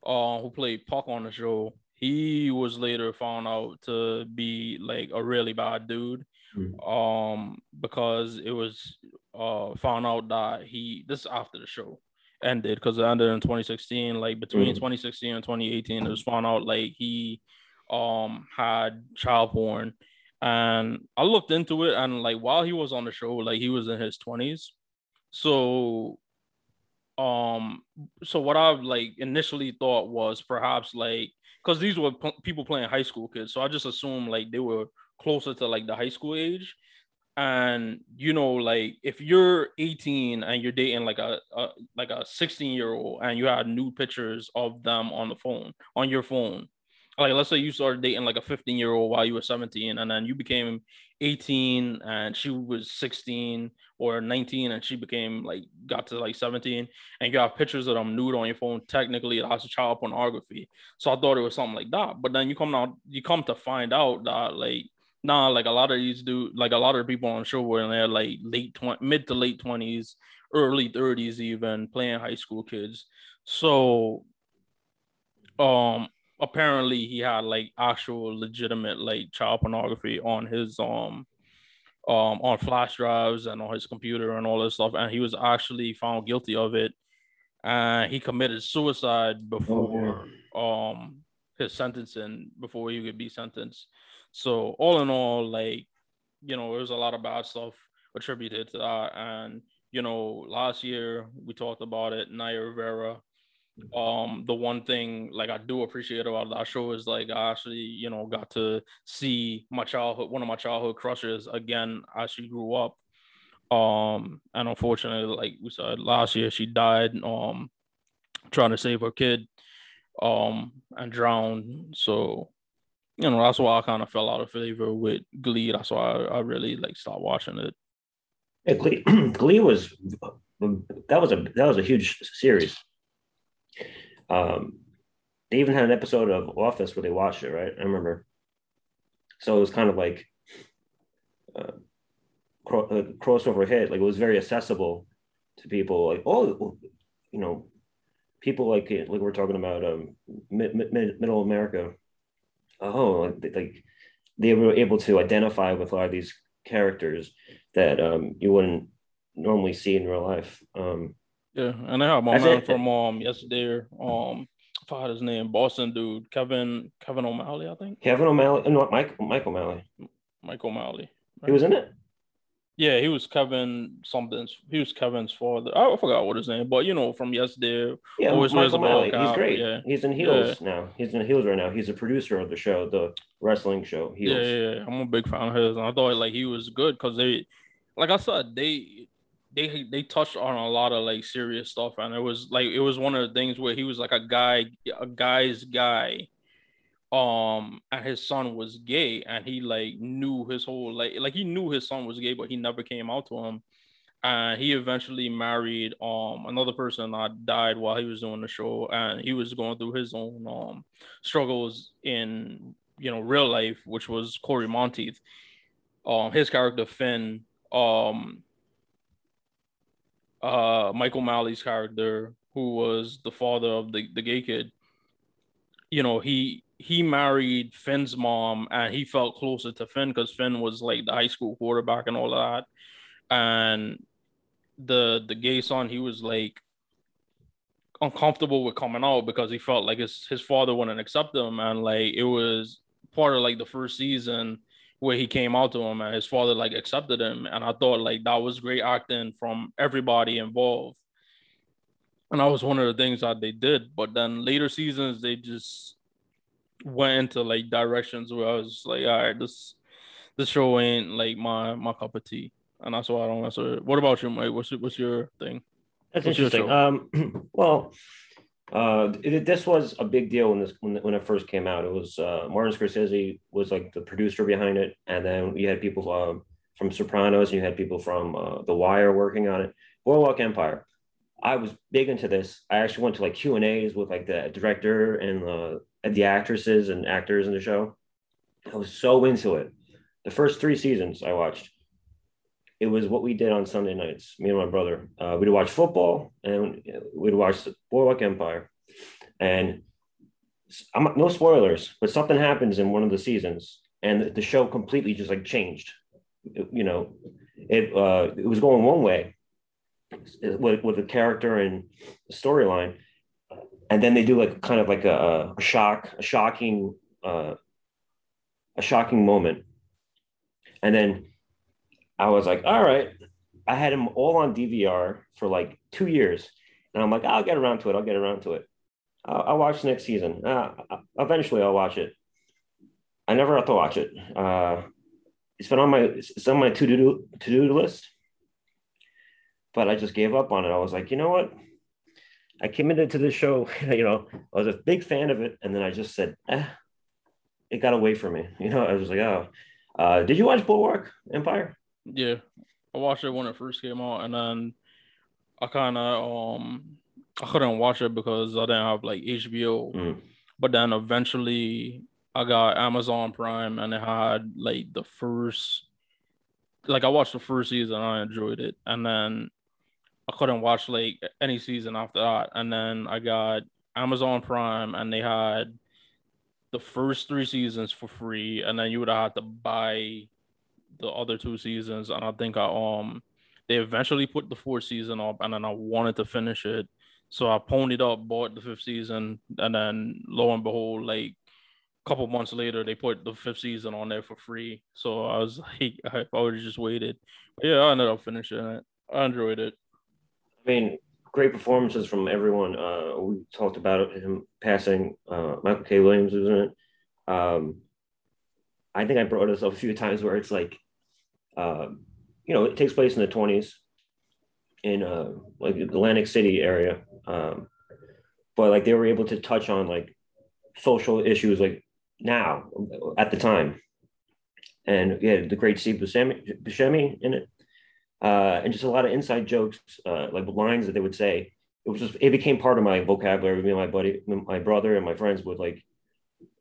uh who played puck on the show he was later found out to be like a really bad dude mm. um because it was uh found out that he this after the show ended because it ended in 2016 like between mm. 2016 and 2018 it was found out like he um had child porn and i looked into it and like while he was on the show like he was in his 20s so um so what i like initially thought was perhaps like because these were p- people playing high school kids so i just assumed like they were closer to like the high school age. And you know like if you're 18 and you're dating like a, a like a 16 year old and you had nude pictures of them on the phone on your phone like let's say you started dating like a 15 year old while you were 17 and then you became 18 and she was 16 or 19 and she became like got to like 17 and you have pictures of them nude on your phone technically it has that's child pornography so i thought it was something like that but then you come out you come to find out that like nah, like a lot of these do, like a lot of people on the show were in their like late 20, mid to late twenties, early thirties, even playing high school kids. So, um, apparently he had like actual legitimate like child pornography on his um um on flash drives and on his computer and all this stuff and he was actually found guilty of it and he committed suicide before oh, um his sentencing before he could be sentenced so all in all, like, you know, there's a lot of bad stuff attributed to that. And, you know, last year we talked about it, Naya Rivera. Um, the one thing like I do appreciate about that show is like I actually, you know, got to see my childhood, one of my childhood crushes again as she grew up. Um, and unfortunately, like we said last year, she died um trying to save her kid um and drowned. So you know, that's why I kind of fell out of favor with Glee. That's why I, I really like stopped watching it. Yeah, Glee, *clears throat* Glee was that was a that was a huge series. Um, they even had an episode of Office where they watched it, right? I remember. So it was kind of like uh, cro- a crossover hit. Like it was very accessible to people. Like oh, you know, people like like we're talking about um, mid, mid, middle America oh, like, like they were able to identify with a lot of these characters that um, you wouldn't normally see in real life. Um, yeah, and I have my man from um yesterday. Um, I forgot his name, Boston dude, Kevin Kevin O'Malley, I think. Kevin O'Malley, no, Mike Mike O'Malley. Mike O'Malley. Right? He was in it. Yeah, he was Kevin something's. He was Kevin's father. I forgot what his name, but you know, from yesterday. Yeah, always Michael Malley. He's great. Yeah. He's in Heels yeah. now. He's in Heels right now. He's a producer of the show, the wrestling show. Heels. Yeah, yeah, yeah. I'm a big fan of his, and I thought like he was good because they, like I said, they they they touched on a lot of like serious stuff, and it was like it was one of the things where he was like a guy, a guy's guy um and his son was gay and he like knew his whole like like he knew his son was gay but he never came out to him. And he eventually married um another person that died while he was doing the show and he was going through his own um struggles in you know real life which was Cory Monteith. Um his character Finn um uh Michael Malley's character, who was the father of the, the gay kid, you know, he he married Finn's mom and he felt closer to Finn because Finn was like the high school quarterback and all that. And the the gay son, he was like uncomfortable with coming out because he felt like his his father wouldn't accept him. And like it was part of like the first season where he came out to him and his father like accepted him. And I thought like that was great acting from everybody involved. And that was one of the things that they did. But then later seasons, they just went into like directions where I was like, all right, this this show ain't like my my cup of tea, and that's why I don't answer it. What about you, Mike? What's what's your thing? That's what's interesting. Um, *clears throat* well, uh, it, this was a big deal when this when, when it first came out. It was uh, Martin Scorsese was like the producer behind it, and then you had people uh, from Sopranos, and you had people from uh, The Wire working on it. Boardwalk Empire. I was big into this. I actually went to like Q and A's with like the director and the the actresses and actors in the show. I was so into it. The first three seasons I watched, it was what we did on Sunday nights. Me and my brother, uh, we'd watch football and we'd watch the Boardwalk Empire. And I'm, no spoilers, but something happens in one of the seasons, and the show completely just like changed. you know, it uh, it was going one way with, with the character and the storyline, and then they do like kind of like a, a shock, a shocking, uh, a shocking moment. And then I was like, all right, I had them all on DVR for like two years, and I'm like, I'll get around to it. I'll get around to it. I'll, I'll watch next season. Uh, eventually, I'll watch it. I never have to watch it. Uh, it's been on my it's on my to do to do list, but I just gave up on it. I was like, you know what? I committed to this show, *laughs* you know, I was a big fan of it, and then I just said, eh, it got away from me. *laughs* You know, I was like, oh, uh, did you watch Boardwalk Empire? Yeah, I watched it when it first came out, and then I kind of um I couldn't watch it because I didn't have like HBO. Mm. But then eventually I got Amazon Prime, and it had like the first, like I watched the first season, I enjoyed it, and then I couldn't watch like any season after that. And then I got Amazon Prime and they had the first three seasons for free, and then you would have had to buy the other two seasons. And I think I um they eventually put the fourth season up, and then I wanted to finish it. So I ponied up, bought the fifth season, and then lo and behold, like a couple months later, they put the fifth season on there for free. So I was *laughs* like, I would have just waited. But yeah, I ended up finishing it. I enjoyed it. I mean, great performances from everyone. Uh, we talked about him passing. Uh, Michael K. Williams was in it. Um, I think I brought this up a few times where it's like, uh, you know, it takes place in the 20s in uh, like the Atlantic City area. Um, but like they were able to touch on like social issues like now at the time. And yeah, the great Steve Buscemi, Buscemi in it uh, and just a lot of inside jokes, uh, like lines that they would say. It was just it became part of my vocabulary. Me and my buddy, my brother, and my friends would like,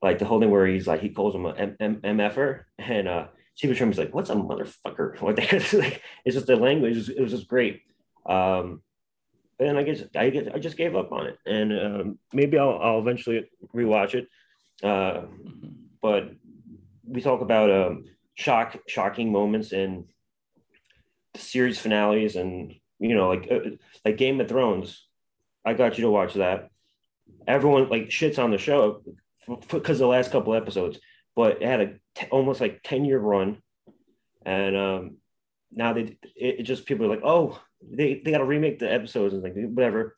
like the whole thing where he's like he calls him a M- M- MFer, and uh, Steve Buscemi's like, "What's a motherfucker?" *laughs* What they *laughs* like, it's just the language. It was, it was just great. Um, and I guess I guess I just gave up on it, and um, maybe I'll, I'll eventually rewatch it. Uh, but we talk about um, shock, shocking moments in series finales and you know like uh, like Game of Thrones. I got you to watch that. Everyone like shits on the show because the last couple episodes, but it had a t- almost like ten year run, and um, now they it, it, just people are like, oh, they they got to remake the episodes and like whatever.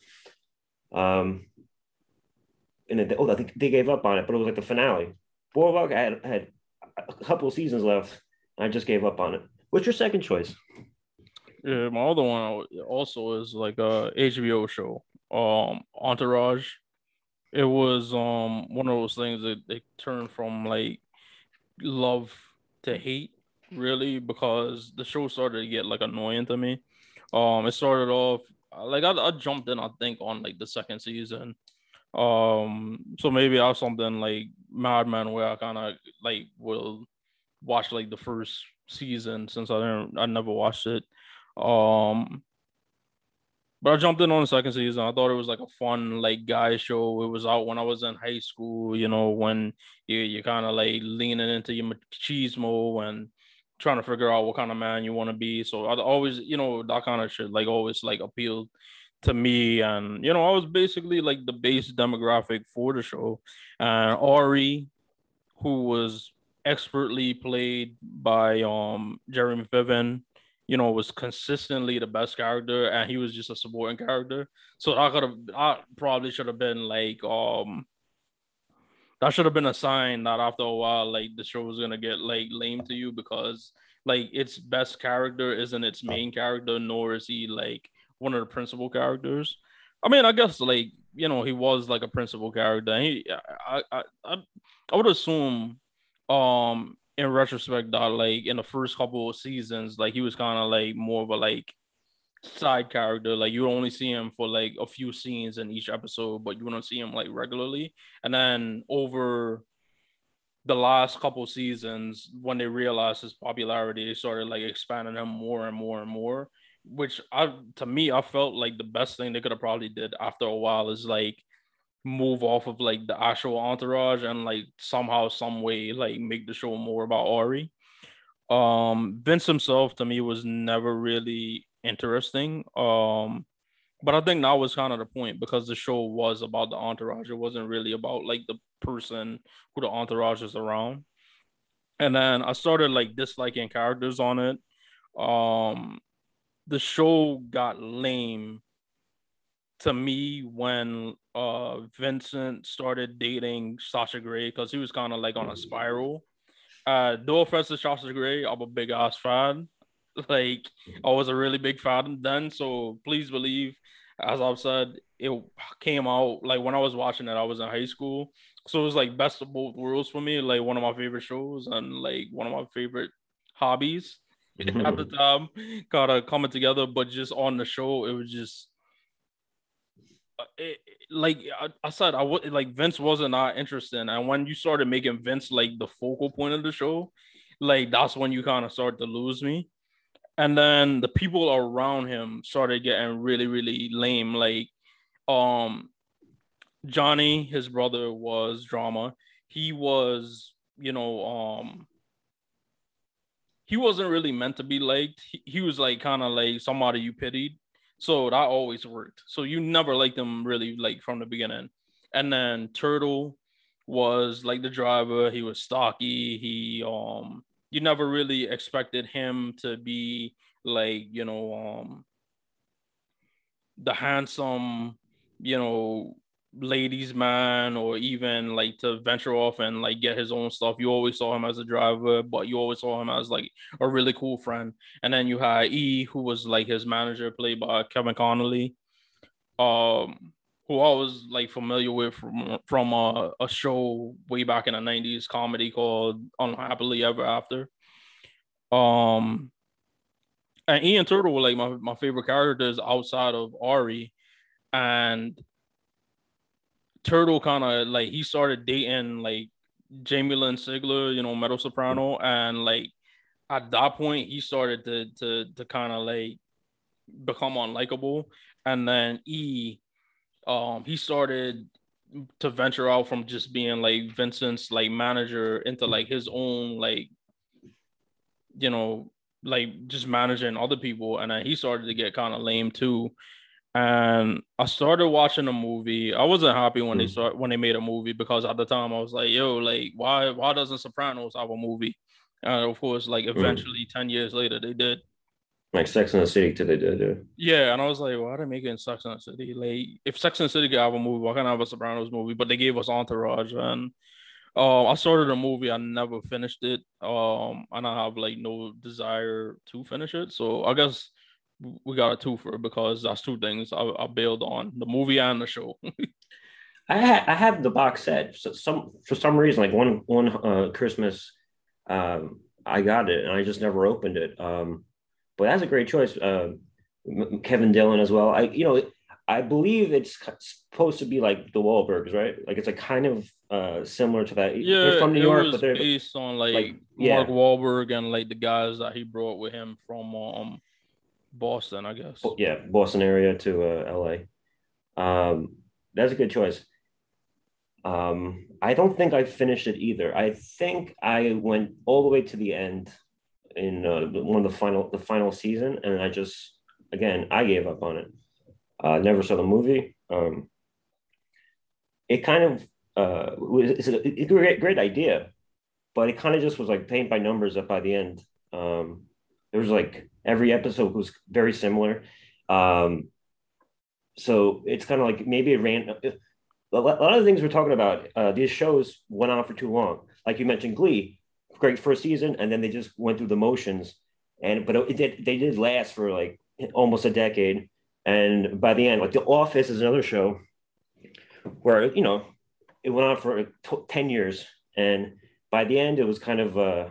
Um, and then they, oh, I think they gave up on it, but it was like the finale. Boardwalk I had had a couple of seasons left. I just gave up on it. What's your second choice? Yeah, my other one also is like a HBO show, um, Entourage. It was um one of those things that they turned from like love to hate, really, because the show started to get like annoying to me. Um, it started off like I, I jumped in, I think, on like the second season. Um, so maybe I have something like Mad Men where I kind of like will watch like the first season since I didn't I never watched it. Um, But I jumped in on the second season. I thought it was like a fun, like guy show. It was out when I was in high school, you know, when you you're kind of like leaning into your machismo and trying to figure out what kind of man you want to be. So I always, you know, that kind of shit like always like appealed to me. And you know, I was basically like the base demographic for the show. And Ari, who was expertly played by um Jeremy Piven, you know, was consistently the best character, and he was just a supporting character. So I could have, I probably should have been like, um, that should have been a sign that after a while, like the show was gonna get like lame to you because like its best character isn't its main character, nor is he like one of the principal characters. I mean, I guess like you know he was like a principal character. He, I, I, I, I would assume, um, in retrospect that like in the first couple of seasons, like he was kind of like more of a like side character. Like you only see him for like a few scenes in each episode, but you don't see him like regularly. And then over the last couple seasons, when they realized his popularity, they started like expanding him more and more and more. Which I to me, I felt like the best thing they could have probably did after a while is like move off of like the actual entourage and like somehow some way like make the show more about Ari. Um Vince himself to me was never really interesting. Um but I think that was kind of the point because the show was about the entourage. It wasn't really about like the person who the entourage is around. And then I started like disliking characters on it. Um the show got lame to me when uh Vincent started dating Sasha Grey because he was kind of like on a spiral. Uh no offense to Sasha Grey, I'm a big ass fan. *laughs* Like I was a really big fan then. So please believe, as I've said, it came out like when I was watching it, I was in high school. So it was like best of both worlds for me, like one of my favorite shows and like one of my favorite hobbies *laughs* at the time, kind of coming together. But just on the show, it was just it, like I, I, said, I would like Vince wasn't not interested, and when you started making Vince like the focal point of the show, like that's when you kind of started to lose me. And then the people around him started getting really, really lame. Like, um, Johnny, his brother, was drama. He was, you know, um, he wasn't really meant to be liked. He, he was like kind of like somebody you pitied so that always worked. So you never liked them really like from the beginning. And then Turtle was like the driver. He was stocky. He um you never really expected him to be like, you know, um the handsome, you know, ladies man or even like to venture off and like get his own stuff you always saw him as a driver but you always saw him as like a really cool friend and then you had e who was like his manager played by kevin connolly um who I was like familiar with from from a, a show way back in the 90s comedy called Unhappily Ever After. Um and Ian Turtle were like my, my favorite characters outside of Ari. And Turtle kind of like he started dating like Jamie Lynn Sigler, you know, meadow soprano, and like at that point he started to to to kind of like become unlikable. And then E, um, he started to venture out from just being like Vincent's like manager into like his own like you know like just managing other people. And then he started to get kind of lame too and I started watching a movie. I wasn't happy when mm. they hmm. start when they made a movie because at the time I was like, "Yo, like, why why doesn't Sopranos have a movie?" And of course, like hmm. eventually, mm. ten years later, they did. Like Sex and the City, too, they did, yeah. Yeah, and I was like, why are they making Sex and the City? Like, if Sex and the City could have a movie, why can't I have a Sopranos movie? But they gave us Entourage, and um, I started a movie, I never finished it, um, and I have like no desire to finish it. So I guess we got a twofer because that's two things I, I bailed on the movie and the show. *laughs* I ha- I have the box set. So some for some reason, like one one uh, Christmas, um, I got it and I just never opened it. Um, but that's a great choice. Uh, Kevin Dillon as well. I you know I believe it's supposed to be like the Wahlbergs, right? Like it's a kind of uh, similar to that. Yeah, they're from New York, but they're based on like, like Mark yeah. Wahlberg and like the guys that he brought with him from um Boston, I guess. Yeah, Boston area to uh, LA. Um, that's a good choice. Um, I don't think I finished it either. I think I went all the way to the end in uh, one of the final the final season, and I just again I gave up on it. Uh, never saw the movie. Um, it kind of uh, was a, it's a great, great idea, but it kind of just was like paint by numbers up by the end. Um, there was like every episode was very similar. Um, so it's kind of like maybe it ran. A lot of the things we're talking about, uh, these shows went on for too long. Like you mentioned, Glee, great first season, and then they just went through the motions. And but it did, they did last for like almost a decade. And by the end, like The Office is another show where you know it went on for t- ten years, and by the end, it was kind of uh,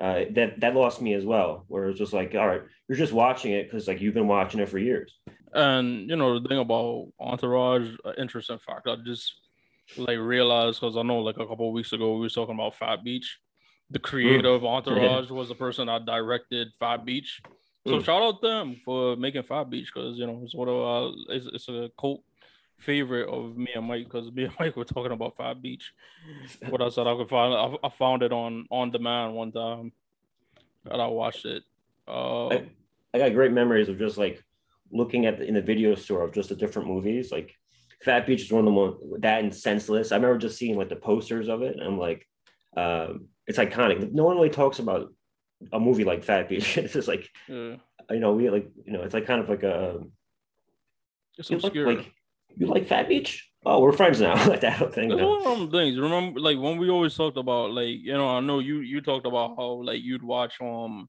uh, that that lost me as well. Where it's just like, all right, you're just watching it because like you've been watching it for years. And you know the thing about Entourage, uh, interesting fact, I just like realized because I know like a couple weeks ago we were talking about Phat Beach. The creator mm. of Entourage was the person that directed Phat Beach. So mm. shout out them for making Phat Beach because you know it's what uh, it's, it's a cult favorite of me and Mike because me and *laughs* Mike were talking about Phat Beach. *laughs* What I said I could find, I, I found it on on demand one time, and I watched it. Uh, I, I got great memories of just like looking at the, in the video store of just the different movies. Like Phat Beach is one of the most that and Senseless. I remember just seeing like the posters of it. And I'm like, um, it's iconic. No one really talks about a movie like Phat Beach. *laughs* it's just like, yeah. you know, we like, you know, it's like kind of like a. It's obscure. Like, you like Phat Beach? Oh, we're friends now. *laughs* like that thing. That's one of them things. Remember, like when we always talked about, like you know, I know you you talked about how like you'd watch um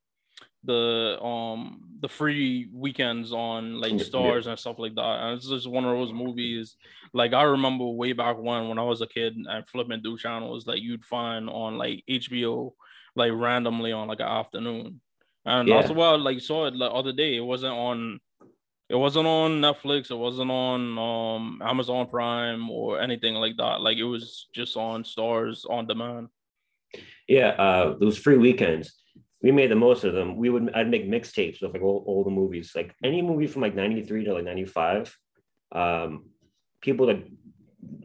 the um the free weekends on like Starz yeah. and stuff like that. And it's just one of those movies. Like I remember way back when when I was a kid and flipping through channels, like you'd find on like HBO, like randomly on like an afternoon. And yeah. that's why I like saw it the like, other day. It wasn't on it wasn't on Netflix. It wasn't on um, Amazon Prime or anything like that. Like it was just on Starz on demand. Yeah, uh, those free weekends, we made the most of them. We would I'd make mixtapes of like all, all the movies, like any movie from like '93 to like '95. Um, people that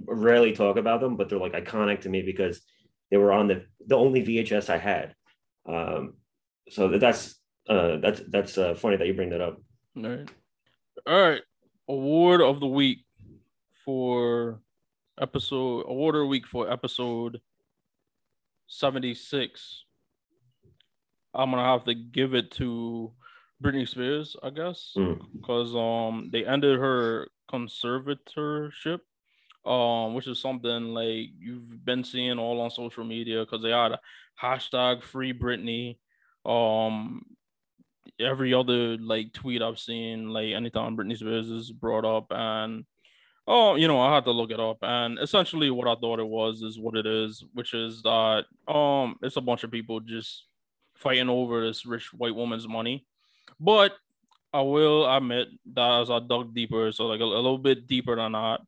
rarely talk about them, but they're like iconic to me because they were on the the only VHS I had. Um, so that's uh, that's that's uh, funny that you bring that up. All right. All right. Award of the week for episode award of the week for episode 76. I'm gonna have to give it to Britney Spears, I guess, because mm. um they ended her conservatorship, um, which is something like you've been seeing all on social media because they had a hashtag free Britney. Um, every other like tweet I've seen, like anytime Britney Spears is brought up, and oh, you know, I had to look it up, and essentially what I thought it was is what it is, which is that um, it's a bunch of people just fighting over this rich white woman's money, but I will admit that as I dug deeper, so like a, a little bit deeper than that,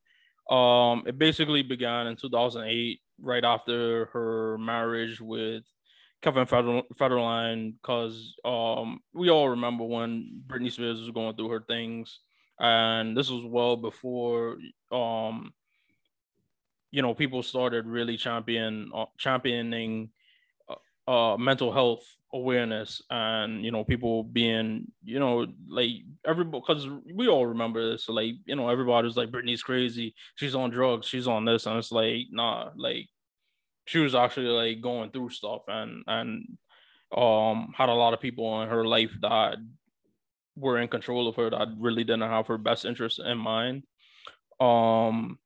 um, it basically began in 2008, right after her marriage with Kevin Federline because um, we all remember when Britney Spears was going through her things, and this was well before um, you know people started really champion uh, championing uh, uh, mental health awareness and you know people being you know like everybody because we all remember this so, like you know everybody's like Britney's crazy. She's on drugs. She's on this. And it's like nah like she was actually like going through stuff and and um had a lot of people in her life that were in control of her that really didn't have her best interest in mind. Um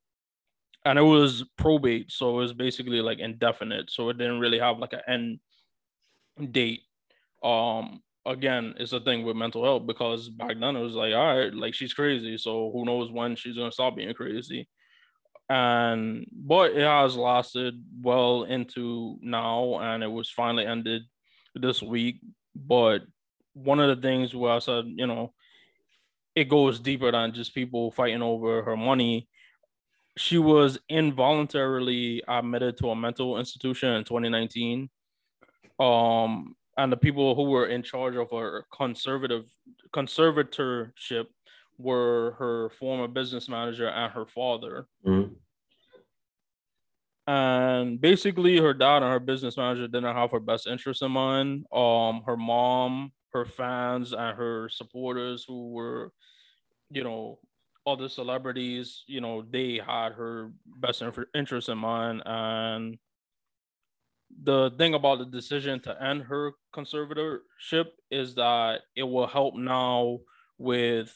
and it was probate so it was basically like indefinite so it didn't really have like an end date. Um again it's a thing with mental health because back then it was like all right like she's crazy so who knows when she's gonna stop being crazy and but it has lasted well into now and it was finally ended this week. But one of the things where i said you know it goes deeper than just people fighting over her money. She was involuntarily admitted to a mental institution in 2019 um and the people who were in charge of her conservative conservatorship were her former business manager and her father. Mm-hmm. And basically, her dad and her business manager didn't have her best interest in mind. Um, her mom, her fans, and her supporters, who were, you know, other celebrities, you know, they had her best interest in mind. And the thing about the decision to end her conservatorship is that it will help now with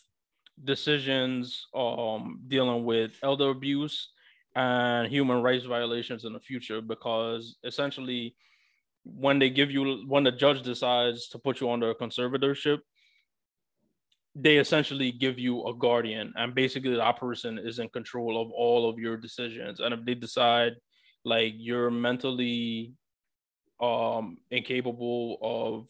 decisions um, dealing with elder abuse and human rights violations in the future because essentially when they give you when the judge decides to put you under a conservatorship they essentially give you a guardian and basically that person is in control of all of your decisions. And if they decide like you're mentally um incapable of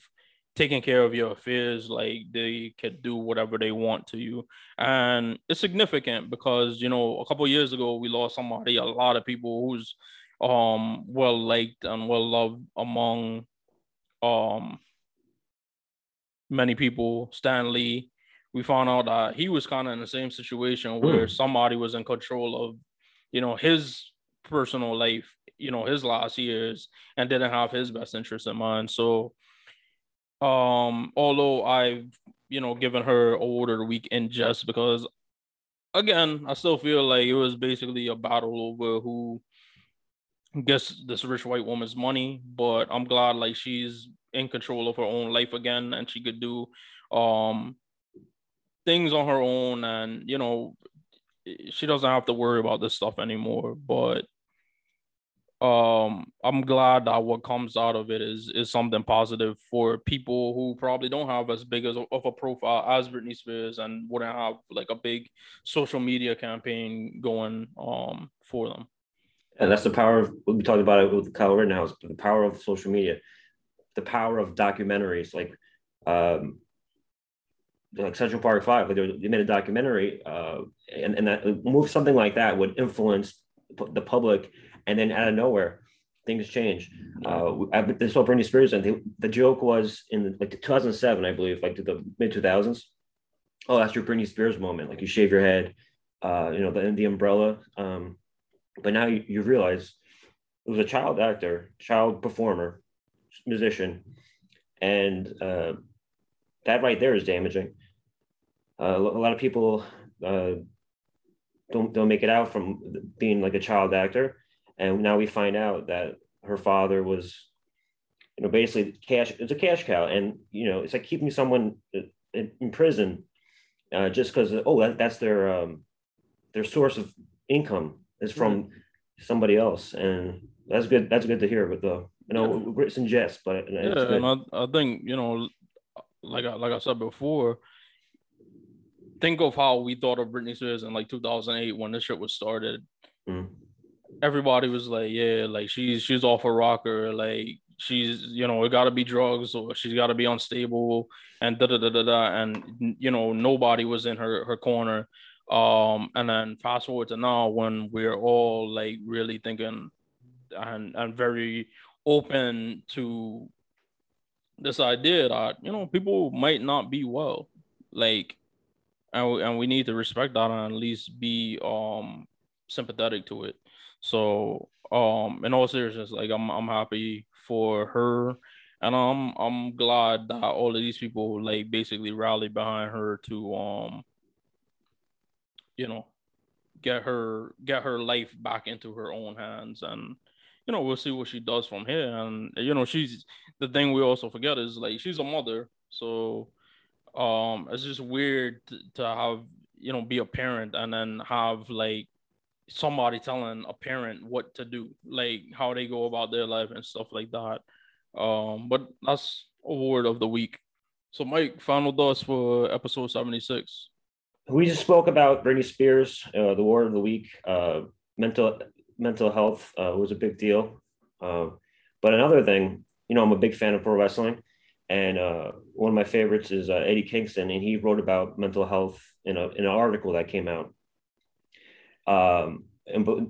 taking care of your affairs like they could do whatever they want to you. And it's significant because you know a couple years ago we lost somebody a lot of people who's um well liked and well loved among um many people. Stan Lee we found out that he was kind of in the same situation where mm. somebody was in control of you know his personal life you know his last years and didn't have his best interest in mind. So um, although I've you know given her award of the week in just because again, I still feel like it was basically a battle over who gets this rich white woman's money. But I'm glad like she's in control of her own life again and she could do um things on her own and you know she doesn't have to worry about this stuff anymore. But um i'm glad that what comes out of it is is something positive for people who probably don't have as big as of a profile as britney spears and wouldn't have like a big social media campaign going um for them. And that's the power of we talked about it with Kyle Rittenhouse, the power of social media, the power of documentaries like um like Central Park Five, like they made a documentary, uh, and and that move something like that would influence the public and then out of nowhere, things change. Uh, I, this whole Britney Spears and the, the joke was in like 2007, I believe, like to the mid 2000s. Oh, that's your Britney Spears moment. Like you shave your head, uh, you know, the the umbrella. Um, but now you, you realize it was a child actor, child performer, musician, and uh, that right there is damaging. Uh, a lot of people uh, don't don't make it out from being like a child actor, and now we find out that her father was you know basically cash it's a cash cow. And you know it's like keeping someone in, in prison uh, just because oh that, that's their um, their source of income is from mm-hmm. somebody else. And that's good that's good to hear but the you know yeah. it's in jest but yeah and I, I think you know like I, like I said before think of how we thought of Britney Spears in like 2008 when this shit was started. Mm everybody was like, yeah, like she's she's off a rocker, like she's you know it got to be drugs or she's got to be unstable and da da da da da, and you know nobody was in her her corner. Um, and then fast forward to now when we're all like really thinking and and very open to this idea that you know people might not be well, like, and and we need to respect that and at least be um sympathetic to it. So um in all seriousness, like I'm I'm happy for her. And I'm I'm glad that all of these people like basically rallied behind her to um you know get her get her life back into her own hands. And you know we'll see what she does from here. And you know she's the thing we also forget is like she's a mother. So um it's just weird to, to have you know be a parent and then have like somebody telling a parent what to do, like how they go about their life and stuff like that. Um, but that's award of the week. So, Mike, final thoughts for episode 76. We just spoke about Britney Spears, uh, the award of the week. Uh, mental mental health uh, was a big deal. Uh, but another thing, you know, I'm a big fan of pro wrestling. And uh, one of my favorites is uh, Eddie Kingston, and he wrote about mental health in, a, in an article that came out um, and but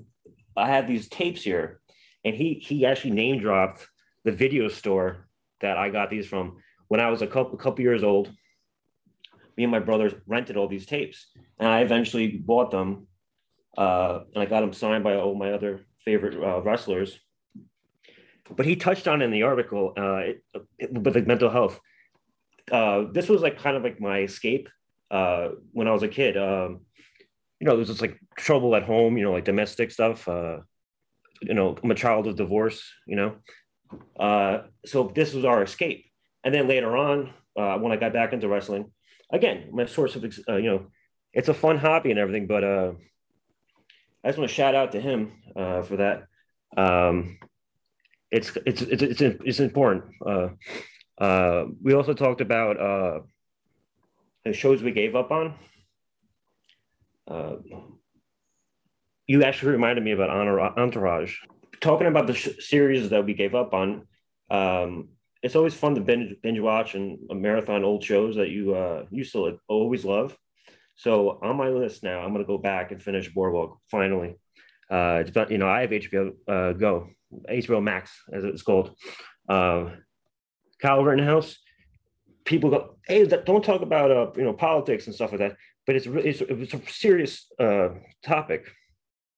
I had these tapes here, and he he actually name dropped the video store that I got these from when I was a couple, couple years old. Me and my brothers rented all these tapes, and I eventually bought them, uh, and I got them signed by all my other favorite uh, wrestlers. But he touched on in the article uh, it, it, with the mental health. Uh, this was like kind of like my escape uh, when I was a kid. Um, you know, there was just like trouble at home, you know, like domestic stuff. Uh, you know, I'm a child of divorce, you know. Uh, so this was our escape. And then later on, uh, when I got back into wrestling, again, my source of, uh, you know, it's a fun hobby and everything, but uh, I just want to shout out to him uh, for that. Um, it's, it's, it's, it's, it's important. Uh, uh, we also talked about uh, the shows we gave up on. Uh, you actually reminded me about Entourage. Talking about the sh- series that we gave up on, um, it's always fun to binge, binge watch and marathon old shows that you uh, used to always love. So on my list now, I'm going to go back and finish Boardwalk finally. Uh, it's about, you know, I have HBO uh, Go, HBO Max, as it's called. Uh, Kyle Rittenhouse, people go, hey, don't talk about, uh, you know, politics and stuff like that. But it's, it's, a serious uh, topic.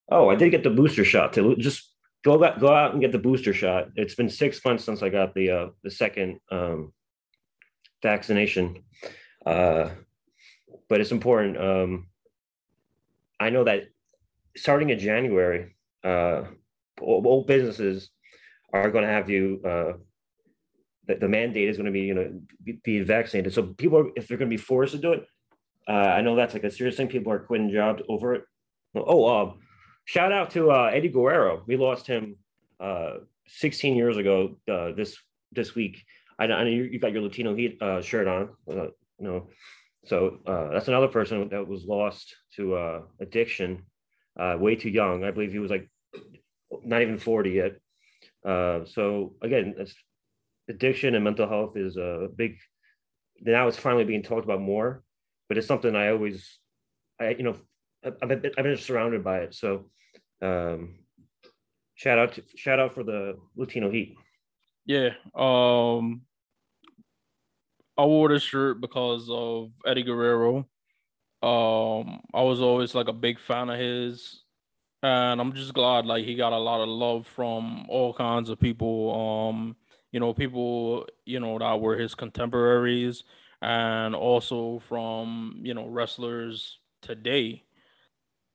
Oh, I did get the booster shot to just go out, go out and get the booster shot. It's been six months since I got the uh, the second um, vaccination, uh, but it's important. Um, I know that starting in January, uh, all businesses are going to have you. Uh, the, the mandate is going to be, you know, be, be vaccinated. So people, are, if they're going to be forced to do it, uh, I know that's like a serious thing. People are quitting jobs over it. Oh, um, shout out to uh, Eddie Guerrero. We lost him uh, 16 years ago uh, this this week. I, I know you, got your Latino Heat uh, shirt on. Uh, you know, so that's another person that was lost to addiction way too young. I believe he was like not even 40 yet. So again, addiction and mental health is a big. Now it's finally being talked about more, but it's something I always, I you know, I've been, I've been surrounded by it. So um, shout out to, shout out for the Latino Heat. Yeah. Um, I wore this shirt because of Eddie Guerrero. Um, I was always like a big fan of his, and I'm just glad like he got a lot of love from all kinds of people. Um, you know, people you know that were his contemporaries, and also from you know wrestlers today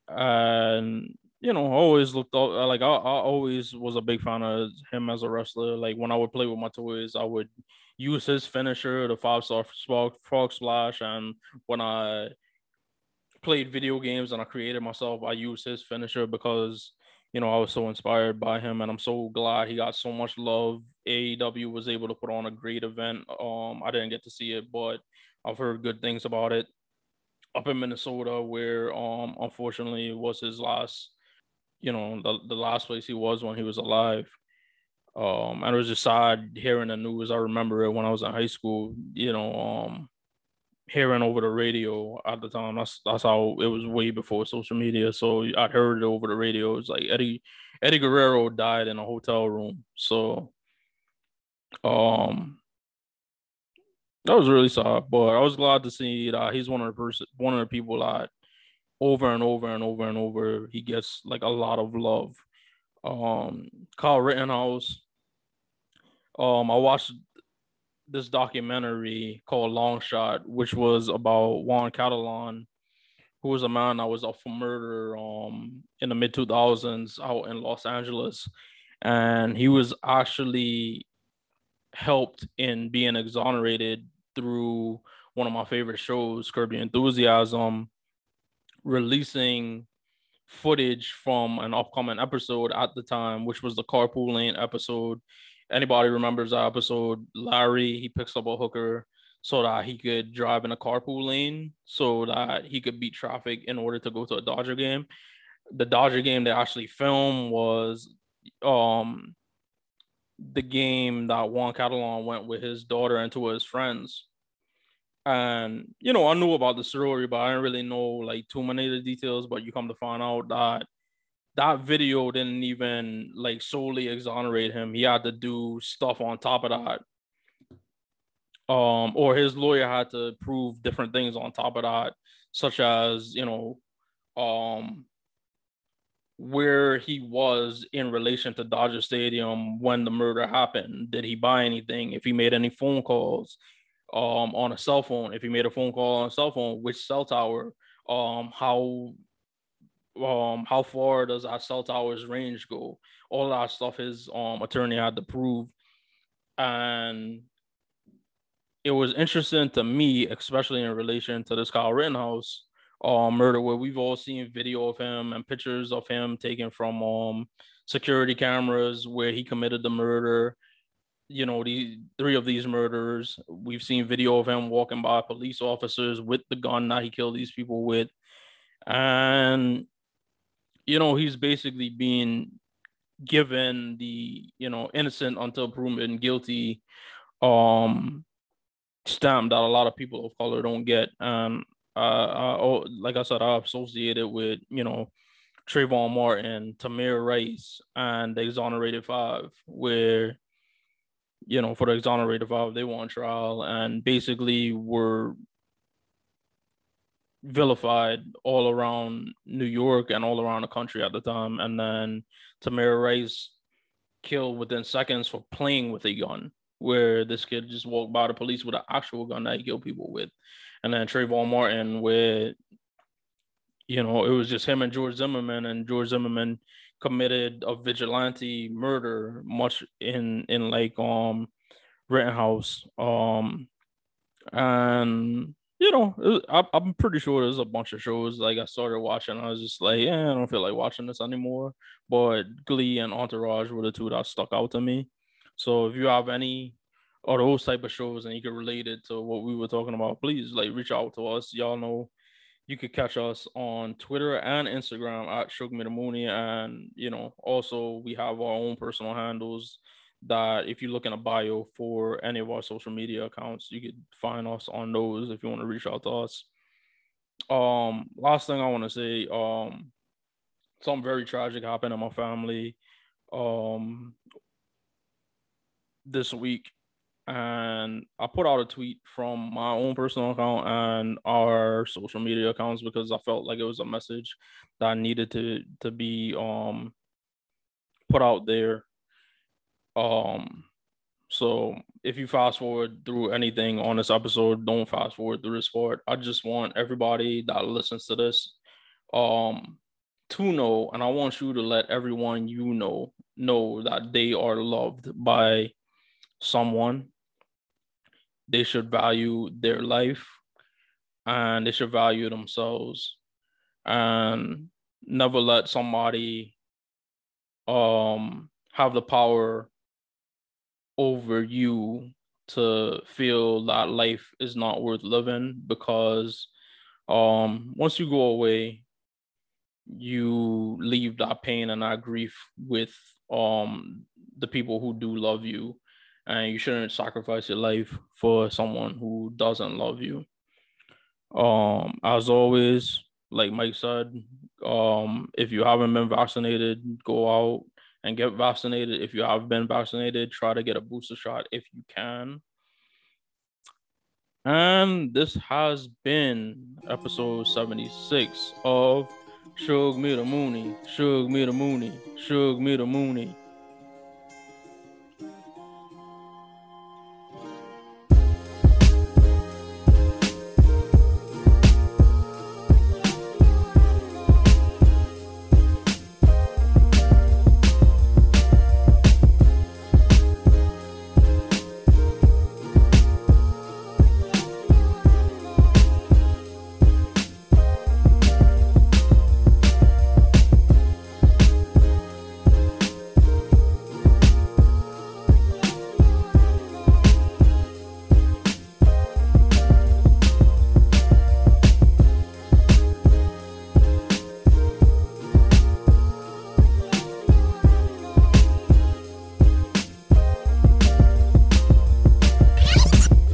and you know, always looked like I, I always was a big fan of him as a wrestler. Like when I would play with my toys, I would use his finisher, the five star frog splash, and when I played video games and I created myself, I used his finisher because you know I was so inspired by him, and I'm so glad he got so much love. AEW was able to put on a great event. Um, I didn't get to see it, but I've heard good things about it up in Minnesota, where um unfortunately was his last, you know, the, the last place he was when he was alive. Um, and it was just sad hearing the news. I remember it when I was in high school, you know, um, hearing over the radio at the time. That's that's how it was way before social media. So I heard it over the radio. It's like Eddie Eddie Guerrero died in a hotel room. So um that was really sad, but I was glad to see that he's one of the person, one of the people that over and over and over and over he gets like a lot of love. Um, Kyle Rittenhouse. Um, I watched this documentary called Long Shot, which was about Juan Catalan, who was a man that was up for murder um in the mid 2000s out in Los Angeles. And he was actually helped in being exonerated through one of my favorite shows, Your Enthusiasm, releasing footage from an upcoming episode at the time, which was the carpool lane episode. Anybody remembers that episode? Larry, he picks up a hooker so that he could drive in a carpool lane so that he could beat traffic in order to go to a Dodger game. The Dodger game they actually filmed was um the game that Juan Catalan went with his daughter and two of his friends. And you know, I knew about the story, but I didn't really know like too many of the details. But you come to find out that that video didn't even like solely exonerate him. He had to do stuff on top of that um, or his lawyer had to prove different things on top of that, such as you know, um, where he was in relation to Dodger Stadium when the murder happened. Did he buy anything? If he made any phone calls um, on a cell phone, if he made a phone call on a cell phone, which cell tower? Um, how um how far does our cell tower's range go? All that stuff his um attorney had to prove. And it was interesting to me, especially in relation to this Kyle Rittenhouse um murder, where we've all seen video of him and pictures of him taken from um security cameras where he committed the murder. You know, the three of these murders. We've seen video of him walking by police officers with the gun that he killed these people with. And you know, he's basically being given the, you know, innocent until proven guilty um stamp that a lot of people of color don't get. And uh, oh, like I said, I associated with you know Trayvon Martin, Tamir Rice, and the Exonerated Five, where you know for the Exonerated Five they won trial and basically were vilified all around New York and all around the country at the time. And then Tamir Rice killed within seconds for playing with a gun where this kid just walked by the police with an actual gun that he killed people with. And then Trayvon Martin, where, you know, it was just him and George Zimmerman, and George Zimmerman committed a vigilante murder, much in in like um Rittenhouse. Um and you know, I, I'm pretty sure there's a bunch of shows like I started watching. I was just like, yeah, I don't feel like watching this anymore. But Glee and Entourage were the two that stuck out to me. So if you have any of those type of shows and you can relate it to what we were talking about, please like reach out to us. Y'all know you could catch us on Twitter and Instagram at Shug Mooney. And you know, also we have our own personal handles that if you look in a bio for any of our social media accounts, you could find us on those if you want to reach out to us. Um, last thing I want to say, um, something very tragic happened in my family. Um, this week and I put out a tweet from my own personal account and our social media accounts because I felt like it was a message that needed to to be um put out there. Um so if you fast forward through anything on this episode, don't fast forward through this part. I just want everybody that listens to this um to know and I want you to let everyone you know know that they are loved by someone, they should value their life and they should value themselves and never let somebody um have the power over you to feel that life is not worth living because um once you go away you leave that pain and that grief with um the people who do love you and you shouldn't sacrifice your life for someone who doesn't love you. Um, as always, like Mike said, um, if you haven't been vaccinated, go out and get vaccinated. If you have been vaccinated, try to get a booster shot if you can. And this has been episode 76 of Shug Me the Mooney, Shug Me the Mooney, Shug Me the Mooney.